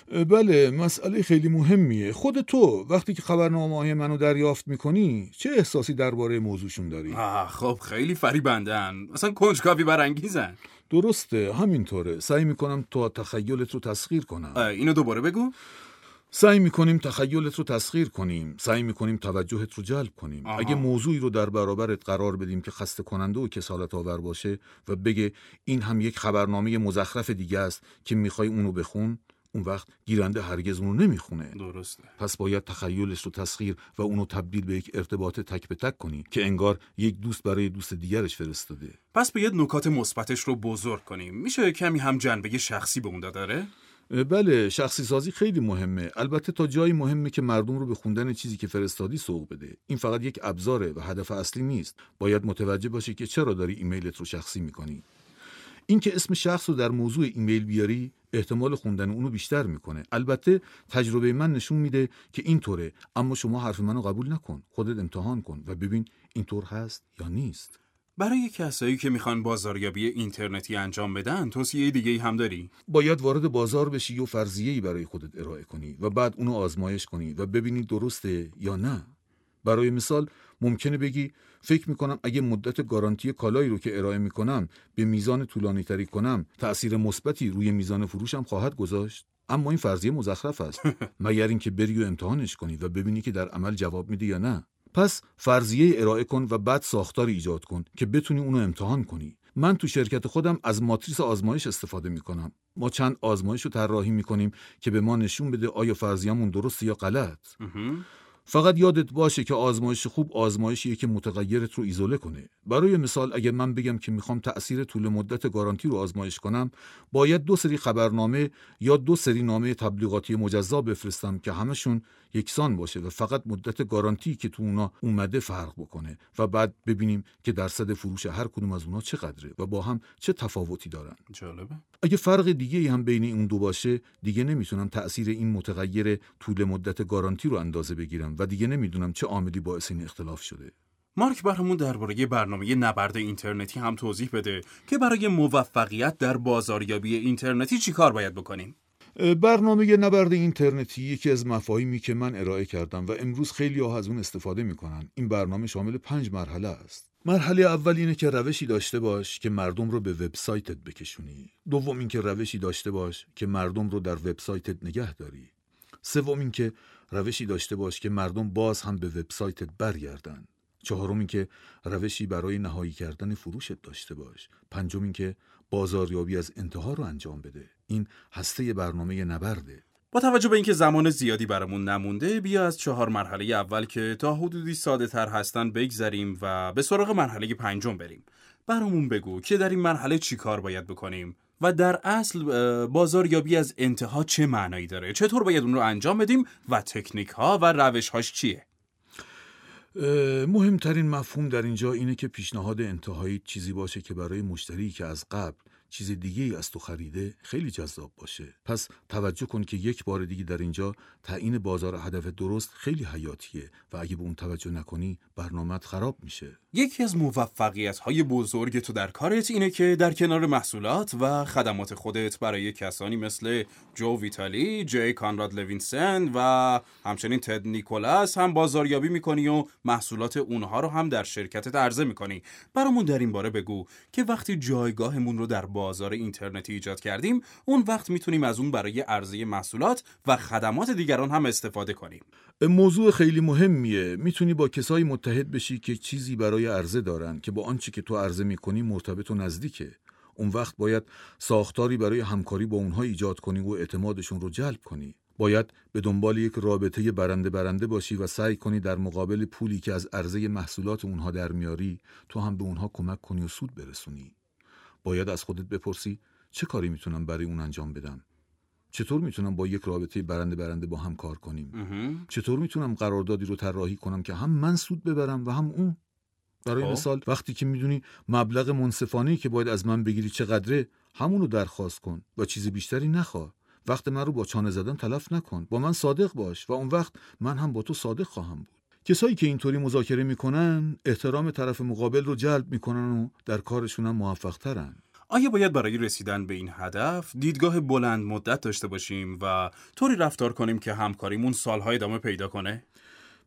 بله مسئله خیلی مهمیه. خود تو وقتی که خبرنامه های منو دریافت می‌کنی چه احساسی درباره موضوعشون داری؟ آه خب خیلی فریبندن اصلا کنجکاوی برانگیزن. درسته همینطوره. سعی می‌کنم تا تخیلت رو تسخیر کنم. اینو دوباره بگو. سعی می‌کنیم تخیلت رو تسخیر کنیم. سعی می‌کنیم توجهت رو جلب کنیم. آها. اگه موضوعی رو در برابرت قرار بدیم که خسته کننده و کسالت آور باشه و بگه این هم یک خبرنامه مزخرف دیگه است که می‌خوای اونو بخون اون وقت گیرنده هرگز اونو نمی‌خونه. درسته. پس باید تخیلش رو تسخیر و اونو تبدیل به یک ارتباط تک به تک کنی که انگار یک دوست برای دوست دیگرش فرستاده. پس باید نکات مثبتش رو بزرگ کنیم. میشه کمی هم جنبه شخصی به اون داره بله شخصی سازی خیلی مهمه. البته تا جایی مهمه که مردم رو به خوندن چیزی که فرستادی سوق بده. این فقط یک ابزاره و هدف اصلی نیست. باید متوجه باشی که چرا داری ایمیلت رو شخصی می‌کنی. اینکه اسم شخص رو در موضوع ایمیل بیاری احتمال خوندن اونو بیشتر می‌کنه. البته تجربه من نشون میده که اینطوره اما شما حرف منو قبول نکن خودت امتحان کن و ببین اینطور هست یا نیست. برای کسایی که می‌خوان بازاریابی اینترنتی انجام بدن توصیه دیگه هم داری؟ باید وارد بازار بشی و فرضیه‌ای برای خودت ارائه کنی و بعد اونو آزمایش کنی و ببینی درسته یا نه. برای مثال ممکنه بگی فکر می‌کنم اگه مدت گارانتی کالایی رو که ارائه می‌کنم به میزان طولانی تری کنم تأثیر مثبتی روی میزان فروشم خواهد گذاشت. اما این فرضیه مزخرف است. مگر اینکه بری و امتحانش کنی و ببینی که در عمل جواب میده یا نه. پس فرضیه ارائه کن و بعد ساختاری ایجاد کن که بتونی اونو امتحان کنی. من تو شرکت خودم از ماتریس آزمایش استفاده می‌کنم. ما چند آزمایش رو طراحی می‌کنیم که به ما نشون بده آیا فرضیه‌مون درسته یا غلط. فقط یادت باشه که آزمایش خوب آزمایشیه که متغیرت رو ایزوله کنه. برای مثال اگر من بگم که می‌خوام تأثیر طول مدت گارانتی رو آزمایش کنم باید دو سری خبرنامه یا دو سری نامه تبلیغاتی مجزا بفرستم که همشون یکسان باشه و فقط مدت گارانتی که تو اونا اومده فرق بکنه و بعد ببینیم که درصد فروش هر کدوم از اونا چقدره و با هم چه تفاوتی دارن. جالبه. اگه فرق دیگه ای هم بین اون دو باشه دیگه نمی‌تونم تأثیر این متغیر طول مدت گارانتی رو اندازه بگیرم و دیگه نمی‌دونم چه عاملی باعث این اختلاف شده. مارک برامون درباره برنامه نبرد اینترنتی هم توضیح بده که برای موفقیت در بازاریابی اینترنتی چیکار باید بکنیم؟ برنامه نبرد اینترنتی یکی از مفاهیمی که من ارائه کردم و امروز خیلی ها از اون استفاده می‌کنن این برنامه شامل پنج مرحله است. مرحله اول اینه که روشی داشته باش که مردم رو به وبسایتت بکشونی. دوم اینکه روشی داشته باش که مردم رو در وبسایتت نگه داری. سوم اینکه روشی داشته باش که مردم باز هم به وبسایتت برگردن. چهارم اینکه روشی برای نهایی کردن فروشت داشته باش. پنجم اینکه بازاریابی از انتها رو انجام بده. این هسته برنامه نبرده. با توجه به اینکه زمان زیادی برامون نمونده بیا از چهار مرحله اول که تا حدودی ساده تر هستن بگذریم و به سراغ مرحله پنجم بریم. برامون بگو که در این مرحله چی کار باید بکنیم و در اصل بازاریابی از انتها چه معنایی داره؟ چطور باید اون رو انجام بدیم و تکنیک ها و روش هاش چیه؟ مهمترین مفهوم در اینجا اینه که پیشنهاد انتهایی چیزی باشه که برای مشتری که از قبل چیز دیگه ای از تو خریده خیلی جذاب باشه. پس توجه کن که یک بار دیگه در اینجا تعیین بازار هدف درست خیلی حیاتیه و اگه به اون توجه نکنی برنامت خراب میشه. یکی از موفقیت های بزرگ تو در کارت اینه که در کنار محصولات و خدمات خودت برای کسانی مثل جو ویتالی، جی کانراد لوینسن و همچنین تد نیکولاس هم بازاریابی می‌کنی و محصولات اونها رو هم در شرکتت عرضه می‌کنی. برامون در این باره بگو که وقتی جایگاهمون رو در بازار اینترنتی ایجاد کردیم اون وقت می‌تونیم از اون برای عرضه محصولات و خدمات دیگران هم استفاده کنیم. موضوع خیلی مهمیه. می‌تونی با کسایی متحد بشی که چیزی برای عرضه دارن که با آنچه که تو عرضه می‌کنی مرتبط و نزدیکه. اون وقت باید ساختاری برای همکاری با اونها ایجاد کنی و اعتمادشون رو جلب کنی. باید به دنبال یک رابطه برنده برنده باشی و سعی کنی در مقابل پولی که از عرضه محصولات اونها در میاری تو هم به اونها کمک کنی و سود برسونی. باید از خودت بپرسی چه کاری می‌تونم برای اون انجام بدم؟ چطور می‌تونم با یک رابطه برنده برنده با هم کار کنیم؟ چطور می‌تونم قراردادی رو طراحی کنم که هم من سود ببرم و هم اون؟ برای خب. مثال وقتی که می‌دونی مبلغ منصفانه که باید از من بگیری چقدره همونو درخواست کن و چیز بیشتری نخواه. وقت من رو با چانه زدن تلف نکن. با من صادق باش و اون وقت من هم با تو صادق خواهم بود. کسایی که اینطوری مذاکره می‌کنن احترام طرف مقابل رو جلب می‌کنن و در کارشون هم موفق ترن آیا باید برای رسیدن به این هدف دیدگاه بلند مدت داشته باشیم و طوری رفتار کنیم که همکاریمون سالهای ادامه پیدا کنه؟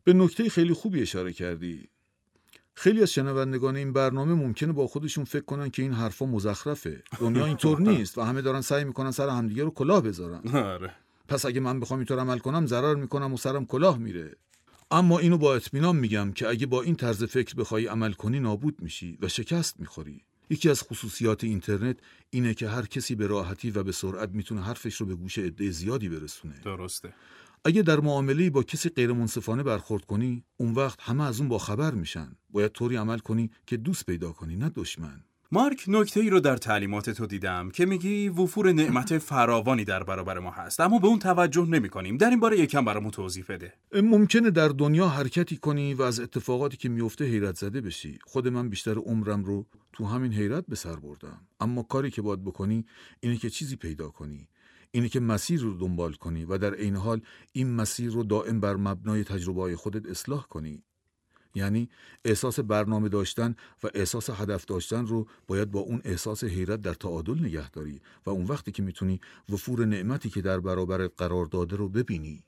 به نکته خیلی خوبی اشاره کردی. خیلی از شنوندگان این برنامه ممکنه با خودشون فکر کنن که این حرفا مزخرفه. دنیا اینطور نیست و همه دارن سعی می‌کنن سر همدیگه رو کلاه بذارن. آره. پس اگه من بخوام اینطور عمل کنم ضرر می‌کنم و سرم کلاه میره. اما اینو با اطمینان میگم که اگه با این طرز فکر بخوای عمل کنی نابود میشی و شکست می‌خوری. یکی از خصوصیات اینترنت اینه که هر کسی به راحتی و به سرعت می‌تونه حرفش رو به گوش عده زیادی برسونه. درسته. اگه در معامله با کسی غیر منصفانه برخورد کنی، اون وقت همه از اون با خبر میشن. باید طوری عمل کنی که دوست پیدا کنی نه دشمن. مارک نکته ای رو در تعلیمات تو دیدم که میگی وفور نعمت فراوانی در برابر ما هست اما به اون توجه نمی کنیم در این باره یکم برامون توضیح بده. ممکنه در دنیا حرکتی کنی و از اتفاقاتی که میفته حیرت زده بشی. خود من بیشتر عمرم رو تو همین حیرت به سر بردم. اما کاری که باید بکنی اینه که چیزی پیدا کنی. اینه که مسیر رو دنبال کنی و در عین حال این مسیر رو دائم بر مبنای تجربه خودت اصلاح کنی. یعنی احساس برنامه داشتن و احساس هدف داشتن رو باید با اون احساس حیرت در تعادل نگه داری و اون وقتی که می‌تونی وفور نعمتی که در برابر قرار داده رو ببینی.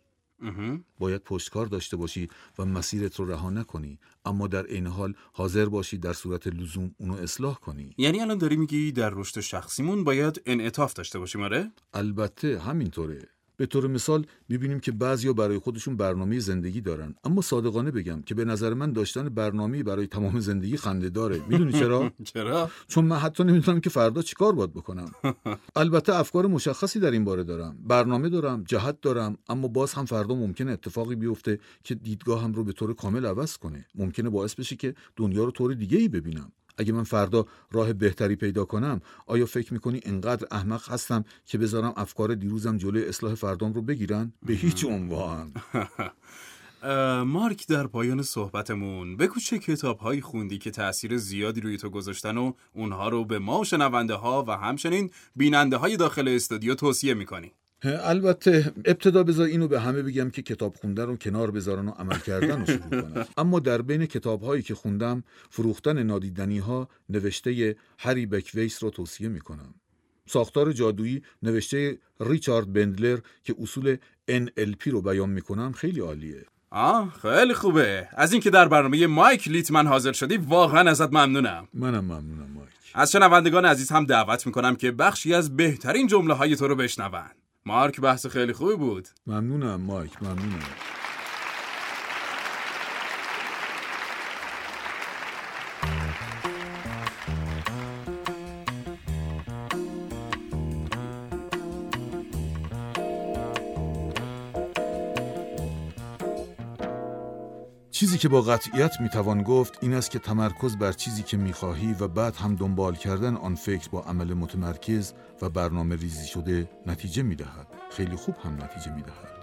باید پشتکار داشته باشی و مسیرت رو رها نکنی اما در این حال حاضر باشی در صورت لزوم اونو اصلاح کنی. یعنی الان داری میگی در رشد شخصیمون باید انعطاف داشته باشیم آره؟ البته همینطوره. به طور مثال می‌بینیم که بعضیا برای خودشون برنامه زندگی دارن. اما صادقانه بگم که به نظر من داشتن برنامه برای تمام زندگی خنده داره. می‌دونی چرا؟ چرا؟ چون من حتی نمی‌دونم که فردا چیکار باید بکنم. البته افکار مشخصی در این باره دارم. برنامه دارم جهت دارم اما باز هم فردا ممکنه اتفاقی بیفته که دیدگاهم رو به طور کامل عوض کنه. ممکنه باعث بشه که دنیا رو طور دیگه ای ببینم. اگه من فردا راه بهتری پیدا کنم آیا فکر می‌کنی انقدر احمق هستم که بذارم افکار دیروزم جلوی اصلاح فردام رو بگیرن؟ به هیچ عنوان. مارک در پایان صحبتمون. بگو چه کتاب هایی خوندی که تاثیر زیادی روی تو گذاشتن و اونها رو به ما و شنونده ها و همچنین بیننده های داخل استودیو توصیه می‌کنی؟ البته ابتدا بذار اینو به همه بگم که کتاب خوندن رو کنار بذارن و عمل کردن رو شروع کنن اما در بین کتاب هایی که خوندم فروختن نادیدنی ها نوشته هری بکویس رو توصیه می‌کنم. ساختار جادویی نوشته ریچارد بندلر که اصول NLP رو بیان می‌کنم خیلی عالیه. آه خیلی خوبه. از اینکه در برنامه مایک لیتمن حاضر شدی واقعا ازت ممنونم. منم ممنونم مایک. از شنوندگان عزیز هم دعوت می‌کنم که بخشی از بهترین جمله های تو رو بشنون. مارک بحث خیلی خوبی بود. ممنونم مایک ممنونم. چیزی که با قطعیت می‌توان گفت این است که تمرکز بر چیزی که می‌خواهی و بعد هم دنبال کردن آن فکر با عمل متمرکز و برنامه ریزی شده نتیجه می‌دهد خیلی خوب هم نتیجه می‌دهد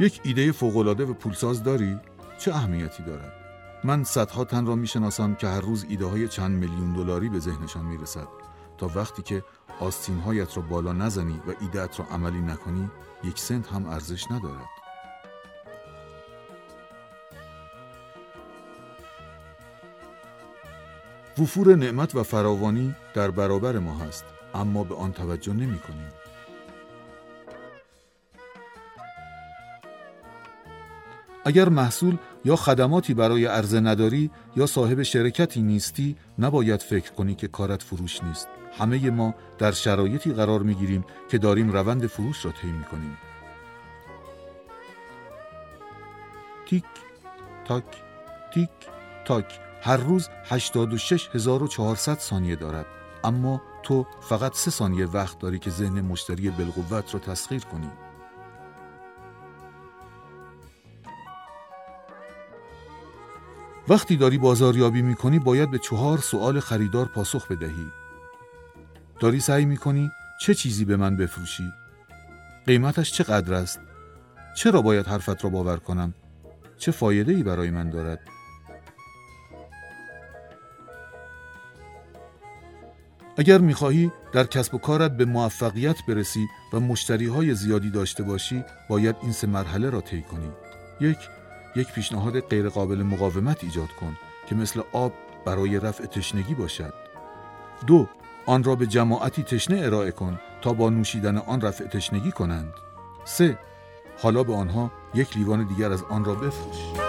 یک ایده فوقالعاده و پولساز داری؟ چه اهمیتی دارد؟ من صدها تن را می‌شناسم که هر روز ایده های چند میلیون دلاری به ذهنشان می‌رسد تا وقتی که هایت را بالا نزنی و ایدهت را عملی نکنی یک سنت هم ارزش ندارد وفور نعمت و فراوانی در برابر ما هست اما به آن توجه نمی کنیم. اگر محصول یا خدماتی برای عرضه نداری یا صاحب شرکتی نیستی نباید فکر کنی که کارت فروش نیست همه ما در شرایطی قرار می گیریم که داریم روند فروش را طی می کنیم. تیک تاک تیک تاک. هر روز 86400 ثانیه دارد. اما تو فقط سه ثانیه وقت داری که ذهن مشتری بالقوت را تسخیر کنی. وقتی داری بازاریابی می کنی باید به چهار سوال خریدار پاسخ بدهی. داری سعی می‌کنی چه چیزی به من بفروشی؟ قیمتش چقدر است؟ چرا باید حرفت را باور کنم؟ چه فایده ای برای من دارد؟ اگر می‌خواهی در کسب و کارت به موفقیت برسی و مشتری های زیادی داشته باشی باید این سه مرحله را طی کنی یک یک پیشنهاد غیرقابل مقاومت ایجاد کن که مثل آب برای رفع تشنگی باشد دو آن را به جماعتی تشنه ارائه کن تا با نوشیدن آن رفع تشنگی کنند. 3. حالا به آنها یک لیوان دیگر از آن را بفروش.